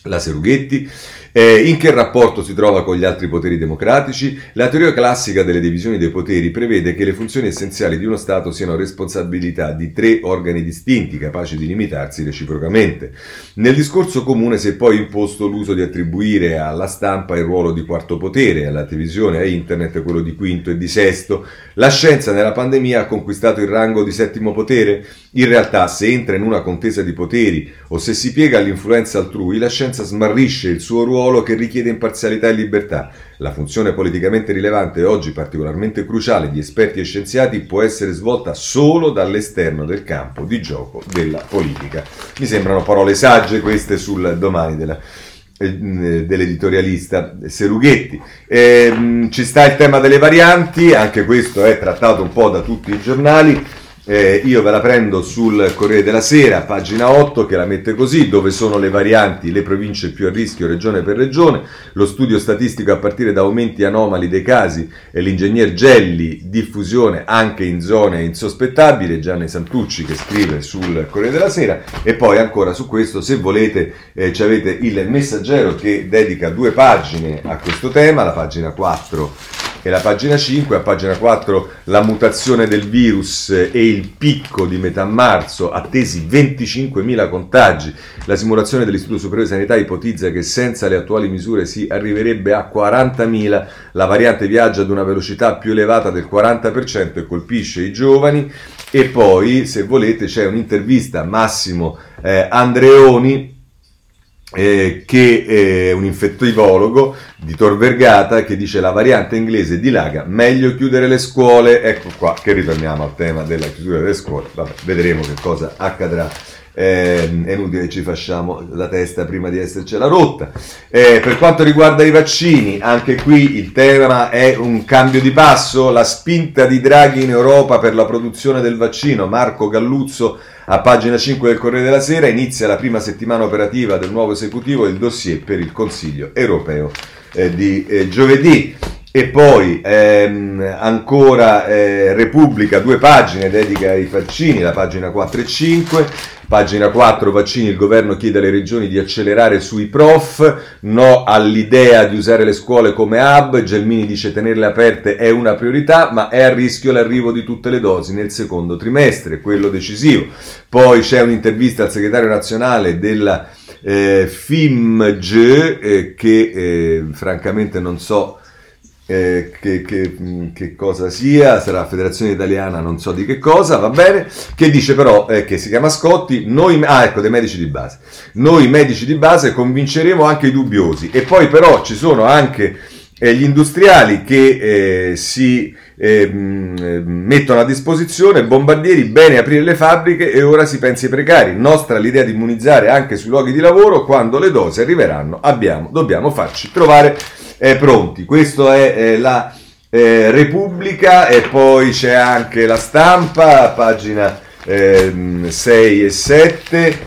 Speaker 1: la Serughetti. Eh, in che rapporto si trova con gli altri poteri democratici? La teoria classica delle divisioni dei poteri prevede che le funzioni essenziali di uno Stato siano responsabilità di tre organi distinti, capaci di limitarsi reciprocamente. Nel discorso comune si è poi imposto l'uso di attribuire alla stampa il ruolo di quarto potere, alla televisione e a internet quello di quinto e di sesto. La scienza nella pandemia ha conquistato il rango di settimo potere? In realtà, se entra in una contesa di poteri o se si piega all'influenza altrui, la scienza smarrisce il suo ruolo ruolo che richiede imparzialità e libertà. La funzione politicamente rilevante e oggi particolarmente cruciale di esperti e scienziati può essere svolta solo dall'esterno del campo di gioco della politica. Mi sembrano parole sagge queste sul domani della, eh, dell'editorialista Serughetti. Eh, ci sta il tema delle varianti, anche questo è trattato un po' da tutti i giornali. Eh, io ve la prendo sul Corriere della Sera, pagina 8, che la mette così, dove sono le varianti, le province più a rischio regione per regione, lo studio statistico a partire da aumenti anomali dei casi e l'ingegner Gelli, diffusione anche in zone insospettabili, Gianni Santucci che scrive sul Corriere della Sera, e poi ancora su questo, se volete, eh, avete il messaggero che dedica due pagine a questo tema, la pagina 4 e la pagina 5, a pagina 4 la mutazione del virus e il picco di metà marzo, attesi 25.000 contagi. La simulazione dell'Istituto Superiore di Sanità ipotizza che senza le attuali misure si arriverebbe a 40.000. La variante viaggia ad una velocità più elevata del 40% e colpisce i giovani. E poi, se volete, c'è un'intervista a Massimo eh, Andreoni eh, che è un infettivologo di Tor Vergata che dice la variante inglese dilaga, meglio chiudere le scuole, ecco qua che ritorniamo al tema della chiusura delle scuole, Vabbè, vedremo che cosa accadrà. Eh, è inutile che ci facciamo la testa prima di essercela rotta. Eh, per quanto riguarda i vaccini, anche qui il tema è un cambio di passo, la spinta di Draghi in Europa per la produzione del vaccino. Marco Galluzzo a pagina 5 del Corriere della Sera inizia la prima settimana operativa del nuovo esecutivo il dossier per il Consiglio europeo eh, di eh, giovedì. E poi ehm, ancora eh, Repubblica, due pagine dedica ai vaccini, la pagina 4 e 5. Pagina 4, vaccini, il governo chiede alle regioni di accelerare sui prof, no all'idea di usare le scuole come hub, Gelmini dice tenerle aperte è una priorità, ma è a rischio l'arrivo di tutte le dosi nel secondo trimestre, quello decisivo. Poi c'è un'intervista al segretario nazionale della eh, FIMG eh, che eh, francamente non so eh, che, che, mm, che, cosa sia, sarà la Federazione Italiana, non so di che cosa, va bene, che dice però eh, che si chiama Scotti, noi, ah ecco, dei medici di base, noi medici di base convinceremo anche i dubbiosi. E poi però ci sono anche gli industriali che si ehm, mettono a disposizione bombardieri, bene aprire le fabbriche e ora si pensi ai precari, nostra l'idea di immunizzare anche sui luoghi di lavoro, quando le dosi arriveranno abbiamo, dobbiamo farci trovare eh, pronti. Questo è eh, la eh, Repubblica e poi c'è anche la stampa, pagina 6 ehm, e 7.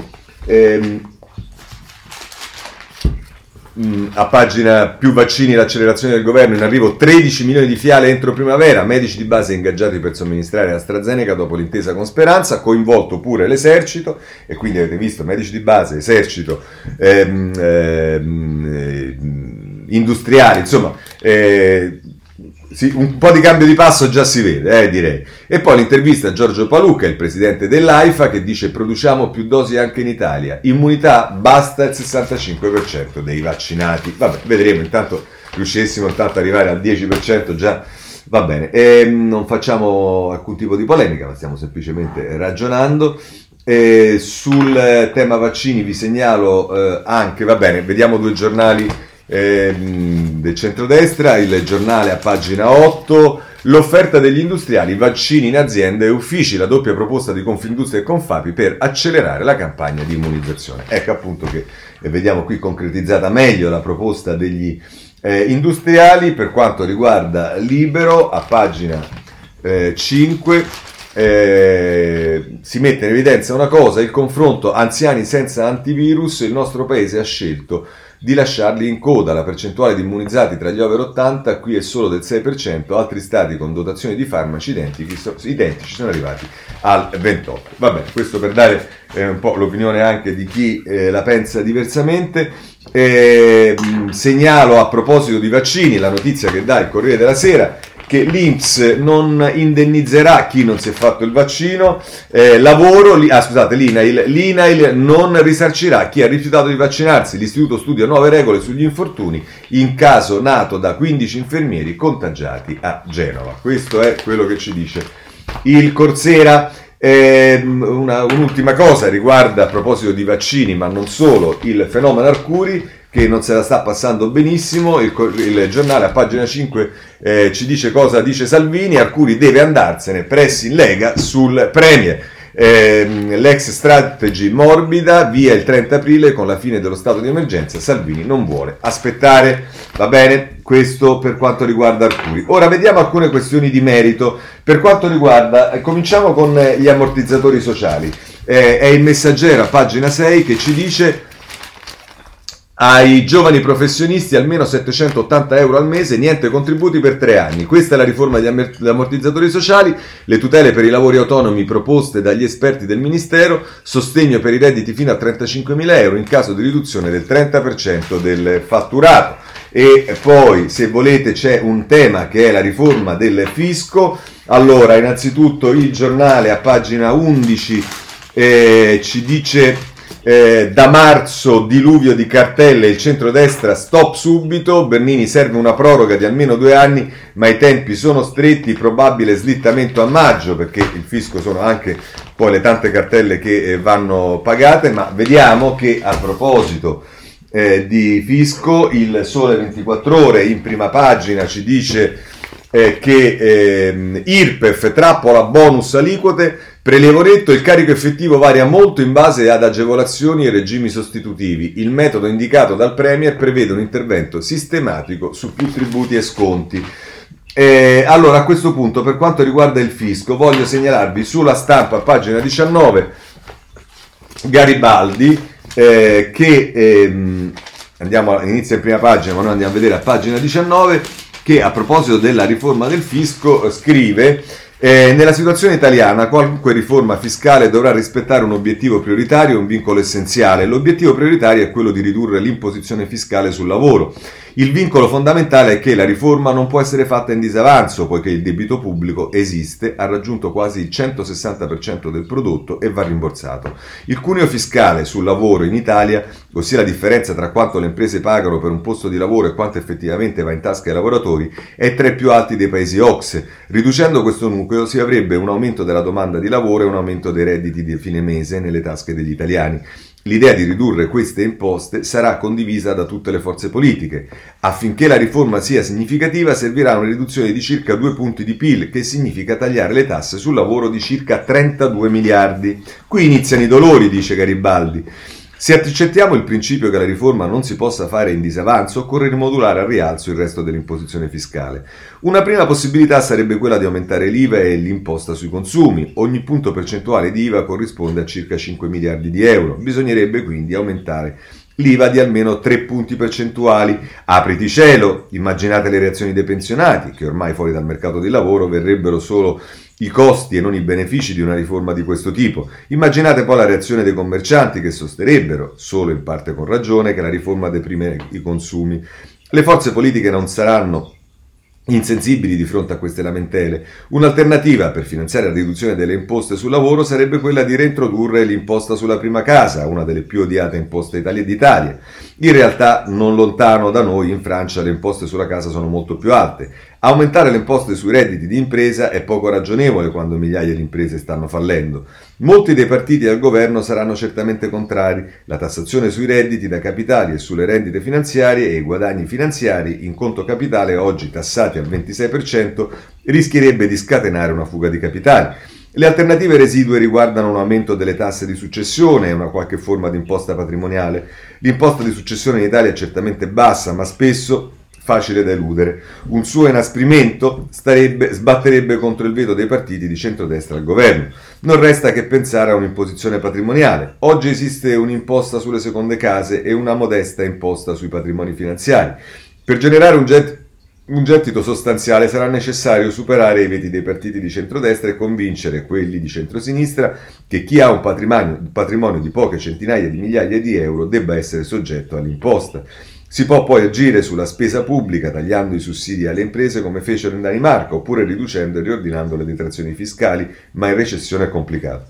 Speaker 1: A pagina più vaccini l'accelerazione del governo in arrivo 13 milioni di fiale entro primavera medici di base ingaggiati per somministrare AstraZeneca dopo l'intesa con Speranza coinvolto pure l'esercito e quindi avete visto medici di base esercito ehm, ehm, industriali, insomma, eh, sì, un po' di cambio di passo già si vede, eh, direi. E poi l'intervista a Giorgio Paluca, il presidente dell'AIFA, che dice produciamo più dosi anche in Italia. Immunità basta il 65% dei vaccinati. Vabbè, vedremo, intanto riuscissimo intanto ad arrivare al 10% già va bene. E non facciamo alcun tipo di polemica, ma stiamo semplicemente ragionando. E sul tema vaccini vi segnalo eh, anche, va bene, vediamo due giornali eh, del centrodestra, il giornale a pagina 8, l'offerta degli industriali, vaccini in aziende e uffici, la doppia proposta di Confindustria e Confapi per accelerare la campagna di immunizzazione. Ecco appunto che eh, vediamo qui concretizzata meglio la proposta degli eh, industriali per quanto riguarda Libero a pagina eh, 5. Eh, si mette in evidenza una cosa, il confronto anziani senza antivirus, il nostro paese ha scelto di lasciarli in coda. La percentuale di immunizzati tra gli over 80 qui è solo del 6%, altri stati con dotazioni di farmaci identici, sono arrivati al 28%. Vabbè, questo per dare eh, un po' l'opinione anche di chi eh, la pensa diversamente. Eh, segnalo a proposito di vaccini la notizia che dà il Corriere della Sera che l'Inps non indennizzerà chi non si è fatto il vaccino, eh, lavoro, li, ah, scusate, l'INAIL, l'INAIL non risarcirà chi ha rifiutato di vaccinarsi, l'istituto studia nuove regole sugli infortuni in caso nato da 15 infermieri contagiati a Genova. Questo è quello che ci dice il Corsera. Eh, una, un'ultima cosa riguarda a proposito di vaccini, ma non solo, il fenomeno Arcuri che non se la sta passando benissimo. Il, il giornale a pagina 5 eh, ci dice cosa dice Salvini. Arcuri deve andarsene, pressi in Lega sul Premier. ehm, l'ex strategy morbida, via il 30 aprile con la fine dello stato di emergenza, Salvini non vuole aspettare, va bene? Questo per quanto riguarda Arcuri. Ora vediamo alcune questioni di merito. Per quanto riguarda, eh, cominciamo con eh, gli ammortizzatori sociali. Eh, è il messaggero a pagina 6 che ci dice ai giovani professionisti almeno 780 euro al mese, niente contributi per tre anni. Questa è la riforma degli ammortizzatori sociali, le tutele per i lavori autonomi proposte dagli esperti del Ministero, sostegno per i redditi fino a 35 mila euro in caso di riduzione del 30% del fatturato. E poi, se volete, c'è un tema che è la riforma del fisco. Allora, innanzitutto il giornale a pagina 11 eh, ci dice eh, da marzo diluvio di cartelle, il centrodestra stop subito, Bernini serve una proroga di almeno due anni, ma i tempi sono stretti, probabile slittamento a maggio, perché il fisco sono anche poi le tante cartelle che eh, vanno pagate, ma vediamo che a proposito eh, di fisco, il Sole 24 ore in prima pagina ci dice eh, che eh, IRPEF trappola bonus aliquote, prelievo netto, il carico effettivo varia molto in base ad agevolazioni e regimi sostitutivi. Il metodo indicato dal Premier prevede un intervento sistematico su più tributi e sconti. Eh, allora, a questo punto, per quanto riguarda il fisco, voglio segnalarvi sulla stampa, pagina 19, Garibaldi, eh, che ehm, andiamo, inizia in prima pagina, ma noi andiamo a vedere a pagina 19, che a proposito della riforma del fisco eh, scrive eh, nella situazione italiana qualunque riforma fiscale dovrà rispettare un obiettivo prioritario e un vincolo essenziale. L'obiettivo prioritario è quello di ridurre l'imposizione fiscale sul lavoro. Il vincolo fondamentale è che la riforma non può essere fatta in disavanzo, poiché il debito pubblico esiste, ha raggiunto quasi il 160% del prodotto e va rimborsato. Il cuneo fiscale sul lavoro in Italia, ossia la differenza tra quanto le imprese pagano per un posto di lavoro e quanto effettivamente va in tasca ai lavoratori, è tra i più alti dei paesi OXE. Riducendo questo nucleo si avrebbe un aumento della domanda di lavoro e un aumento dei redditi di fine mese nelle tasche degli italiani. L'idea di ridurre queste imposte sarà condivisa da tutte le forze politiche. Affinché la riforma sia significativa servirà una riduzione di circa due punti di PIL, che significa tagliare le tasse sul lavoro di circa 32 miliardi. Qui iniziano i dolori, dice Garibaldi. Se accettiamo il principio che la riforma non si possa fare in disavanzo, occorre rimodulare al rialzo il resto dell'imposizione fiscale. Una prima possibilità sarebbe quella di aumentare l'IVA e l'imposta sui consumi. Ogni punto percentuale di IVA corrisponde a circa 5 miliardi di euro. Bisognerebbe quindi aumentare l'IVA di almeno 3 punti percentuali. Apriti cielo, immaginate le reazioni dei pensionati, che ormai fuori dal mercato del lavoro verrebbero solo i costi e non i benefici di una riforma di questo tipo. Immaginate poi la reazione dei commercianti che sosterebbero, solo in parte con ragione, che la riforma deprime i consumi. Le forze politiche non saranno insensibili di fronte a queste lamentele. Un'alternativa per finanziare la riduzione delle imposte sul lavoro sarebbe quella di reintrodurre l'imposta sulla prima casa, una delle più odiate imposte d'Italia. In realtà, non lontano da noi, in Francia, le imposte sulla casa sono molto più alte. Aumentare le imposte sui redditi di impresa è poco ragionevole quando migliaia di imprese stanno fallendo. Molti dei partiti al governo saranno certamente contrari. La tassazione sui redditi da capitali e sulle rendite finanziarie e i guadagni finanziari in conto capitale oggi tassati al 26% rischierebbe di scatenare una fuga di capitali. Le alternative residue riguardano un aumento delle tasse di successione e una qualche forma di imposta patrimoniale. L'imposta di successione in Italia è certamente bassa, ma spesso facile da eludere. Un suo inasprimento starebbe, sbatterebbe contro il veto dei partiti di centrodestra al governo. Non resta che pensare a un'imposizione patrimoniale. Oggi esiste un'imposta sulle seconde case e una modesta imposta sui patrimoni finanziari. Per generare un, jet, un gettito sostanziale sarà necessario superare i veti dei partiti di centrodestra e convincere quelli di centrosinistra che chi ha un patrimonio, patrimonio di poche centinaia di migliaia di euro debba essere soggetto all'imposta. Si può poi agire sulla spesa pubblica tagliando i sussidi alle imprese come fecero in Danimarca oppure riducendo e riordinando le detrazioni fiscali, ma in recessione è complicato.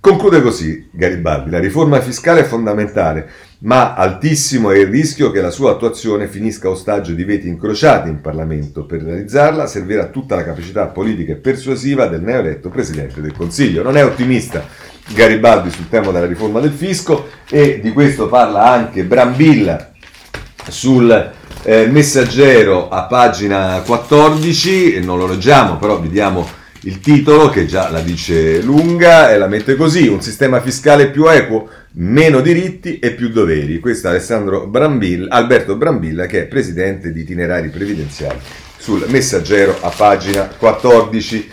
Speaker 1: Conclude così Garibaldi, la riforma fiscale è fondamentale, ma altissimo è il rischio che la sua attuazione finisca ostaggio di veti incrociati in Parlamento. Per realizzarla servirà tutta la capacità politica e persuasiva del neoeletto Presidente del Consiglio. Non è ottimista Garibaldi sul tema della riforma del fisco e di questo parla anche Brambilla sul eh, messaggero a pagina 14, non lo leggiamo, però vi diamo Il titolo, che già la dice lunga, e la mette così, un sistema fiscale più equo, meno diritti e più doveri. Questo è Alessandro Brambilla, Alberto Brambilla, che è presidente di itinerari previdenziali sul messaggero a pagina 14.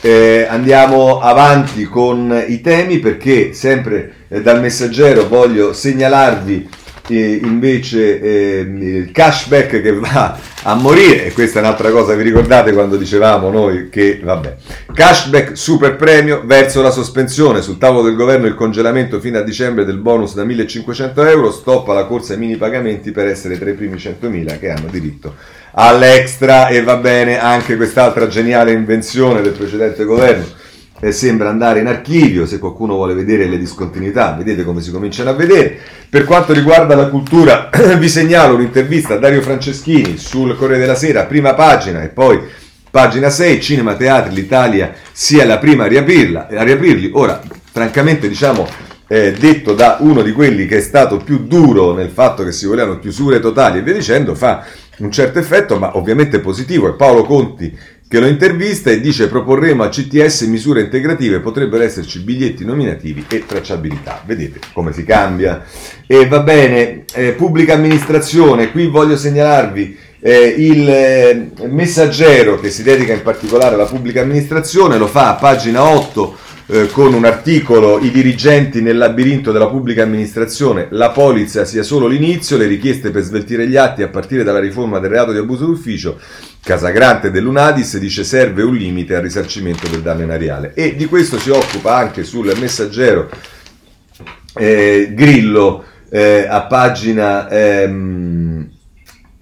Speaker 1: Eh, andiamo avanti con i temi perché sempre eh, dal messaggero voglio segnalarvi eh, invece eh, il cashback che va a morire, e questa è un'altra cosa, vi ricordate quando dicevamo noi che, vabbè, cashback super premio verso la sospensione, sul tavolo del governo il congelamento fino a dicembre del bonus da 1500 euro, stoppa la corsa ai mini pagamenti per essere tra i primi 100.000 che hanno diritto all'extra e va bene anche quest'altra geniale invenzione del precedente governo eh, sembra andare in archivio, se qualcuno vuole vedere le discontinuità, vedete come si cominciano a vedere. Per quanto riguarda la cultura, vi segnalo un'intervista a Dario Franceschini sul Corriere della Sera, prima pagina e poi pagina 6, Cinema Teatri, l'Italia sia la prima a, riaprirla, a riaprirli. Ora, francamente, diciamo, eh, detto da uno di quelli che è stato più duro nel fatto che si volevano chiusure totali e via dicendo, fa un certo effetto, ma ovviamente positivo. E Paolo Conti che lo intervista e dice proporremo a CTS misure integrative, potrebbero esserci biglietti nominativi e tracciabilità. Vedete come si cambia. E va bene, eh, pubblica amministrazione, qui voglio segnalarvi eh, il eh, messaggero che si dedica in particolare alla pubblica amministrazione, lo fa a pagina 8 eh, con un articolo I dirigenti nel labirinto della pubblica amministrazione, la polizia sia solo l'inizio, le richieste per sveltire gli atti a partire dalla riforma del reato di abuso d'ufficio, Casagrante dell'Unadis dice serve un limite al risarcimento del danno inariale e di questo si occupa anche sul messaggero eh, Grillo eh, a, pagina, ehm,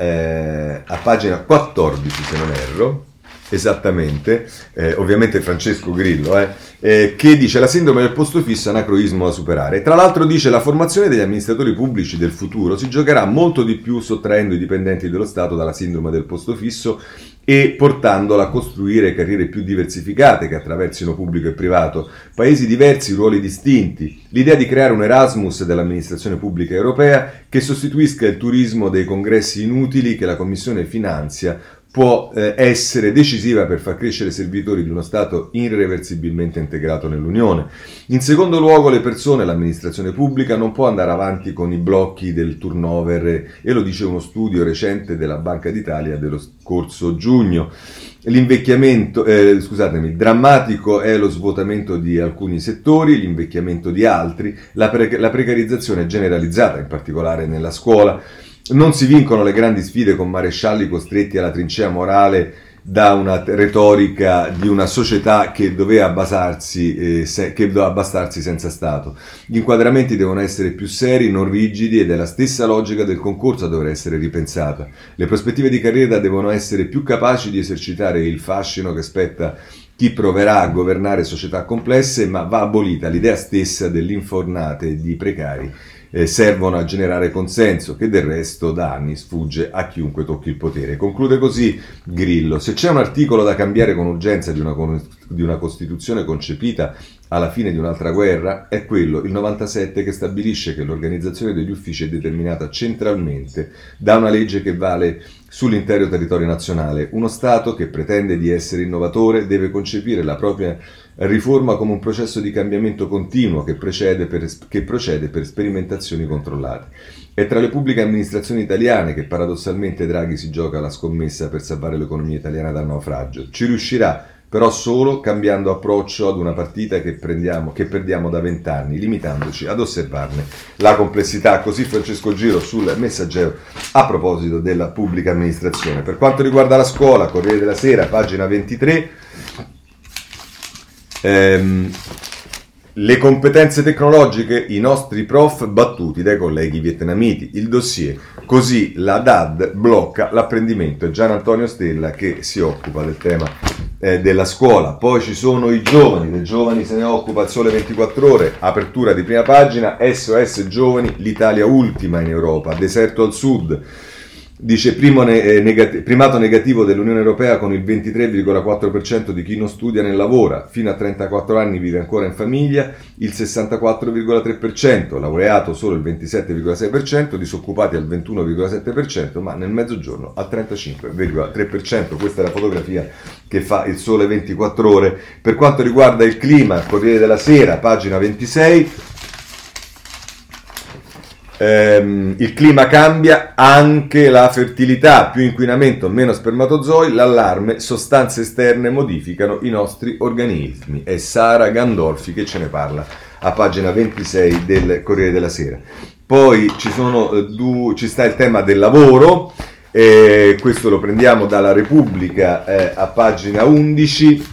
Speaker 1: eh, a pagina 14 se non erro esattamente, eh, ovviamente Francesco Grillo, eh, eh, che dice la sindrome del posto fisso è anacroismo da superare. Tra l'altro dice la formazione degli amministratori pubblici del futuro si giocherà molto di più sottraendo i dipendenti dello Stato dalla sindrome del posto fisso e portandola a costruire carriere più diversificate che attraversino pubblico e privato, paesi diversi, ruoli distinti. L'idea di creare un Erasmus dell'amministrazione pubblica europea che sostituisca il turismo dei congressi inutili che la Commissione finanzia può eh, essere decisiva per far crescere i servitori di uno Stato irreversibilmente integrato nell'Unione. In secondo luogo, le persone, l'amministrazione pubblica non può andare avanti con i blocchi del turnover e lo dice uno studio recente della Banca d'Italia dello scorso giugno. L'invecchiamento, eh, scusatemi, drammatico è lo svuotamento di alcuni settori, l'invecchiamento di altri, la, pre- la precarizzazione generalizzata, in particolare nella scuola. Non si vincono le grandi sfide con marescialli costretti alla trincea morale da una retorica di una società che doveva basarsi, eh, se, che doveva bastarsi senza Stato. Gli inquadramenti devono essere più seri, non rigidi ed è la stessa logica del concorso a dover essere ripensata. Le prospettive di carriera devono essere più capaci di esercitare il fascino che spetta chi proverà a governare società complesse, ma va abolita l'idea stessa dell'infornate e di precari eh, servono a generare consenso, che del resto da anni sfugge a chiunque tocchi il potere. Conclude così Grillo, se c'è un articolo da cambiare con urgenza di una, di una Costituzione concepita alla fine di un'altra guerra, è quello, il 97, che stabilisce che l'organizzazione degli uffici è determinata centralmente da una legge che vale sull'intero territorio nazionale. Uno Stato che pretende di essere innovatore deve concepire la propria riforma come un processo di cambiamento continuo che, per, che procede per sperimentazioni controllate. È tra le pubbliche amministrazioni italiane che paradossalmente Draghi si gioca la scommessa per salvare l'economia italiana dal naufragio. Ci riuscirà però solo cambiando approccio ad una partita che, che perdiamo da vent'anni, limitandoci ad osservarne la complessità. Così Francesco Giro sul messaggero a proposito della pubblica amministrazione. Per quanto riguarda la scuola, Corriere della Sera, pagina 23, ehm, le competenze tecnologiche, i nostri prof battuti dai colleghi vietnamiti, il dossier. Così la DAD blocca l'apprendimento. È Gian Antonio Stella che si occupa del tema eh, della scuola. Poi ci sono i giovani, dei giovani se ne occupa il Sole 24 Ore, apertura di prima pagina, SOS Giovani, l'Italia ultima in Europa, deserto al sud. Dice primo ne- eh, negati- primato negativo dell'Unione Europea con il 23,4% di chi non studia né lavora, fino a 34 anni vive ancora in famiglia, il 64,3%, laureato solo il 27,6%, disoccupati al 21,7%, ma nel mezzogiorno al 35,3%. Questa è la fotografia che fa il sole 24 ore. Per quanto riguarda il clima, Corriere della Sera, pagina 26, ehm, il clima cambia, anche la fertilità, più inquinamento, meno spermatozoi, l'allarme, sostanze esterne modificano i nostri organismi. È Sara Gandolfi che ce ne parla a pagina 26 del Corriere della Sera. Poi ci, sono, eh, ci sta il tema del lavoro, eh, questo lo prendiamo dalla Repubblica eh, a pagina 11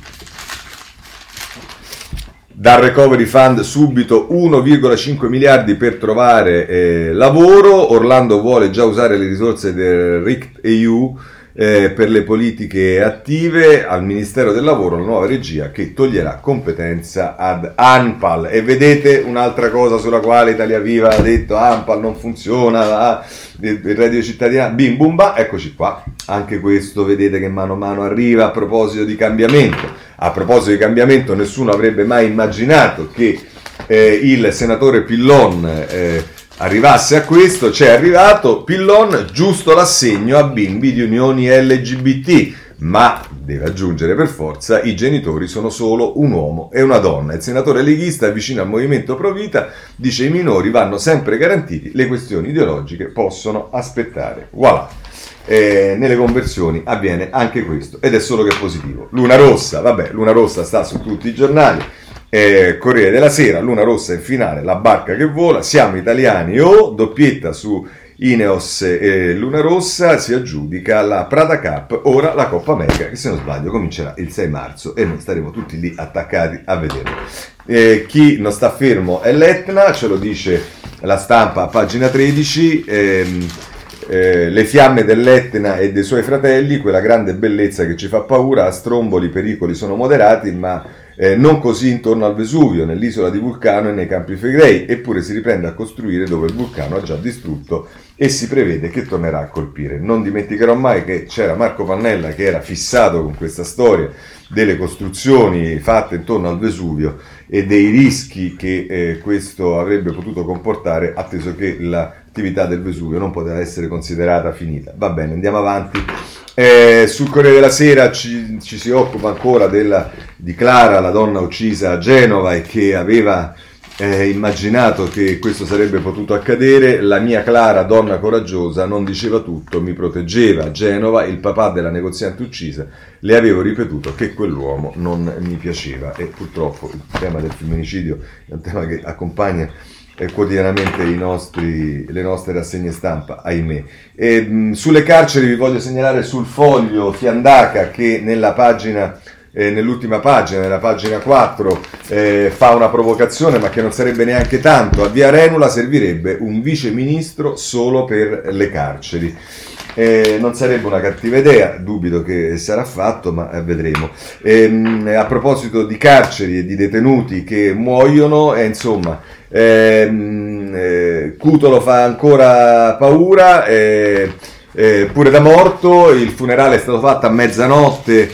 Speaker 1: dal recovery fund subito 1,5 miliardi per trovare eh, lavoro. Orlando vuole già usare le risorse del RICT EU eh, per le politiche attive al Ministero del Lavoro, la nuova regia che toglierà competenza ad ANPAL. E vedete un'altra cosa sulla quale Italia Viva ha detto ANPAL non funziona, il reddito cittadino, bim bum ba, eccoci qua. Anche questo vedete che mano a mano arriva a proposito di cambiamento. A proposito di cambiamento, nessuno avrebbe mai immaginato che eh, il senatore Pillon eh, arrivasse a questo, c'è arrivato Pillon, giusto l'assegno a bimbi di unioni LGBT, ma deve aggiungere per forza i genitori sono solo un uomo e una donna. Il senatore leghista vicino al movimento Provita dice i minori vanno sempre garantiti, le questioni ideologiche possono aspettare. Voilà eh, nelle conversioni avviene anche questo ed è solo che positivo. Luna Rossa, vabbè, Luna Rossa sta su tutti i giornali, eh, Corriere della Sera, Luna Rossa in finale, la barca che vola, siamo italiani o oh, doppietta su Ineos e Luna Rossa si aggiudica la Prada Cup, ora la Coppa America che se non sbaglio comincerà il 6 marzo e noi staremo tutti lì attaccati a vederlo. Eh, chi non sta fermo è l'Etna, ce lo dice la stampa a pagina 13. Ehm, eh, le fiamme dell'Etna e dei suoi fratelli, quella grande bellezza che ci fa paura, a Stromboli i pericoli sono moderati, ma eh, non così intorno al Vesuvio, nell'isola di Vulcano e nei Campi Flegrei, eppure si riprende a costruire dove il vulcano ha già distrutto e si prevede che tornerà a colpire. Non dimenticherò mai che c'era Marco Pannella che era fissato con questa storia delle costruzioni fatte intorno al Vesuvio e dei rischi che eh, questo avrebbe potuto comportare, atteso che l'attività del Vesuvio non poteva essere considerata finita. Va bene, andiamo avanti. Eh, sul Corriere della Sera ci, ci si occupa ancora della, di Clara, la donna uccisa a Genova e che aveva eh, immaginato che questo sarebbe potuto accadere, la mia Clara, donna coraggiosa, non diceva tutto, mi proteggeva. A Genova, il papà della negoziante uccisa, le avevo ripetuto che quell'uomo non mi piaceva. E purtroppo il tema del femminicidio è un tema che accompagna eh, quotidianamente nostri, le nostre rassegne stampa, ahimè. E, mh, sulle carceri vi voglio segnalare sul foglio Fiandaca che nella pagina eh, nell'ultima pagina, nella pagina 4, eh, fa una provocazione, ma che non sarebbe neanche tanto. A Via Renula servirebbe un vice ministro solo per le carceri. Eh, non sarebbe una cattiva idea, dubito che sarà fatto, ma eh, vedremo. Ehm, a proposito di carceri e di detenuti che muoiono, eh, insomma, ehm, eh, Cutolo fa ancora paura, eh, pure da morto, il funerale è stato fatto a mezzanotte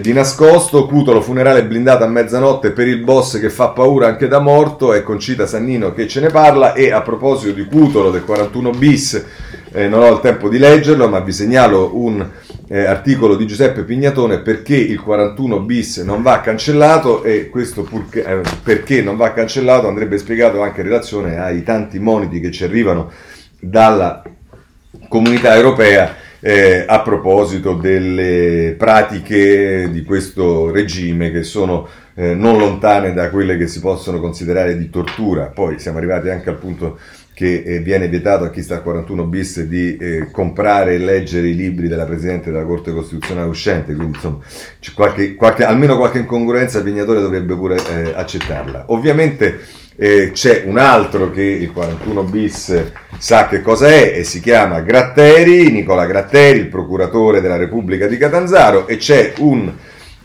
Speaker 1: di nascosto, Cutolo funerale blindato a mezzanotte per il boss che fa paura anche da morto, è Concita Sannino che ce ne parla e a proposito di Cutolo del 41 bis, eh, non ho il tempo di leggerlo, ma vi segnalo un eh, articolo di Giuseppe Pignatone perché il 41 bis non va cancellato e questo purché, eh, perché non va cancellato andrebbe spiegato anche in relazione ai tanti moniti che ci arrivano dalla comunità europea eh, a proposito delle pratiche di questo regime che sono eh, non lontane da quelle che si possono considerare di tortura. Poi siamo arrivati anche al punto che eh, viene vietato a chi sta al 41 bis di eh, comprare e leggere i libri della Presidente della Corte Costituzionale uscente, quindi insomma qualche, qualche, almeno qualche incongruenza Pignatore dovrebbe pure eh, accettarla. Ovviamente eh, c'è un altro che il 41 bis sa che cosa è e si chiama Gratteri, Nicola Gratteri, il procuratore della Repubblica di Catanzaro e c'è un,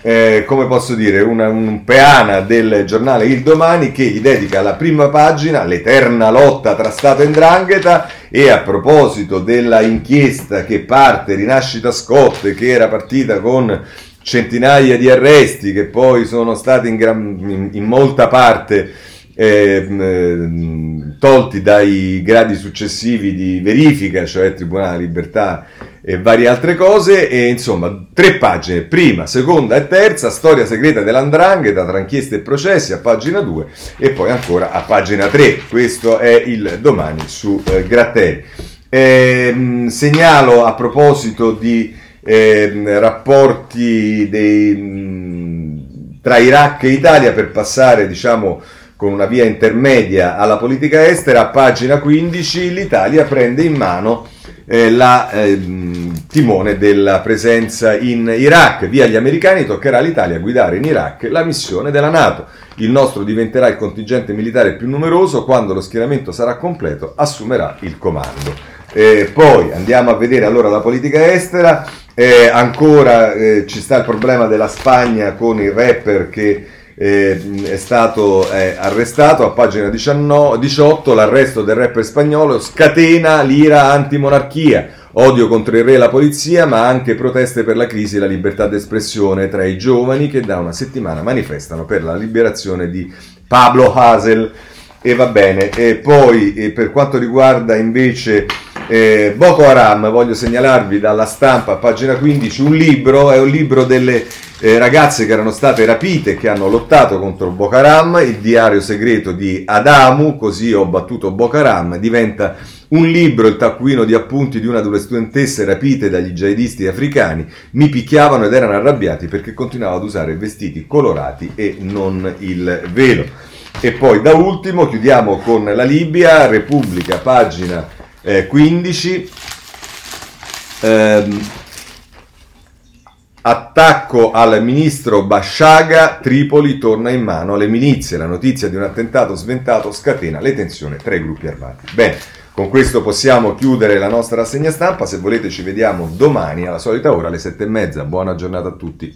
Speaker 1: eh, come posso dire, una, un peana del giornale Il Domani che gli dedica la prima pagina, l'eterna lotta tra Stato e Ndrangheta E a proposito della inchiesta che parte, Rinascita Scott, che era partita con centinaia di arresti, che poi sono stati in, gran, in, in molta parte eh, tolti dai gradi successivi di verifica, cioè Tribunale Libertà e varie altre cose, e insomma tre pagine, prima, seconda e terza, storia segreta dell'andrangheta tra inchieste e processi a pagina 2 e poi ancora a pagina 3, questo è il domani su eh, Gratteri. Eh, segnalo a proposito di eh, rapporti dei, tra Iraq e Italia per passare diciamo con una via intermedia alla politica estera, a pagina 15 l'Italia prende in mano eh, la eh, timone della presenza in Iraq. Via gli americani toccherà all'Italia guidare in Iraq la missione della Nato. Il nostro diventerà il contingente militare più numeroso, quando lo schieramento sarà completo assumerà il comando. Eh, poi andiamo a vedere allora la politica estera, eh, ancora eh, ci sta il problema della Spagna con il rapper che eh, è stato eh, arrestato a pagina 19, 18 l'arresto del rapper spagnolo scatena l'ira antimonarchia. Odio contro il re e la polizia ma anche proteste per la crisi e la libertà d'espressione tra i giovani che da una settimana manifestano per la liberazione di Pablo Hasel e va bene. E poi e per quanto riguarda invece eh, Boko Haram voglio segnalarvi dalla stampa pagina 15 un libro è un libro delle eh, ragazze che erano state rapite che hanno lottato contro Boko Haram, il diario segreto di Adamu, così ho battuto Boko Haram, diventa un libro, il taccuino di appunti di una delle studentesse rapite dagli jihadisti africani, mi picchiavano ed erano arrabbiati perché continuavo ad usare vestiti colorati e non il velo. E poi da ultimo chiudiamo con la Libia, Repubblica, pagina eh, 15. Ehm, Attacco al ministro Basciaga, Tripoli torna in mano alle milizie. La notizia di un attentato sventato scatena le tensioni tra i gruppi armati. Bene, con questo possiamo chiudere la nostra rassegna stampa. Se volete ci vediamo domani alla solita ora alle sette e mezza. Buona giornata a tutti.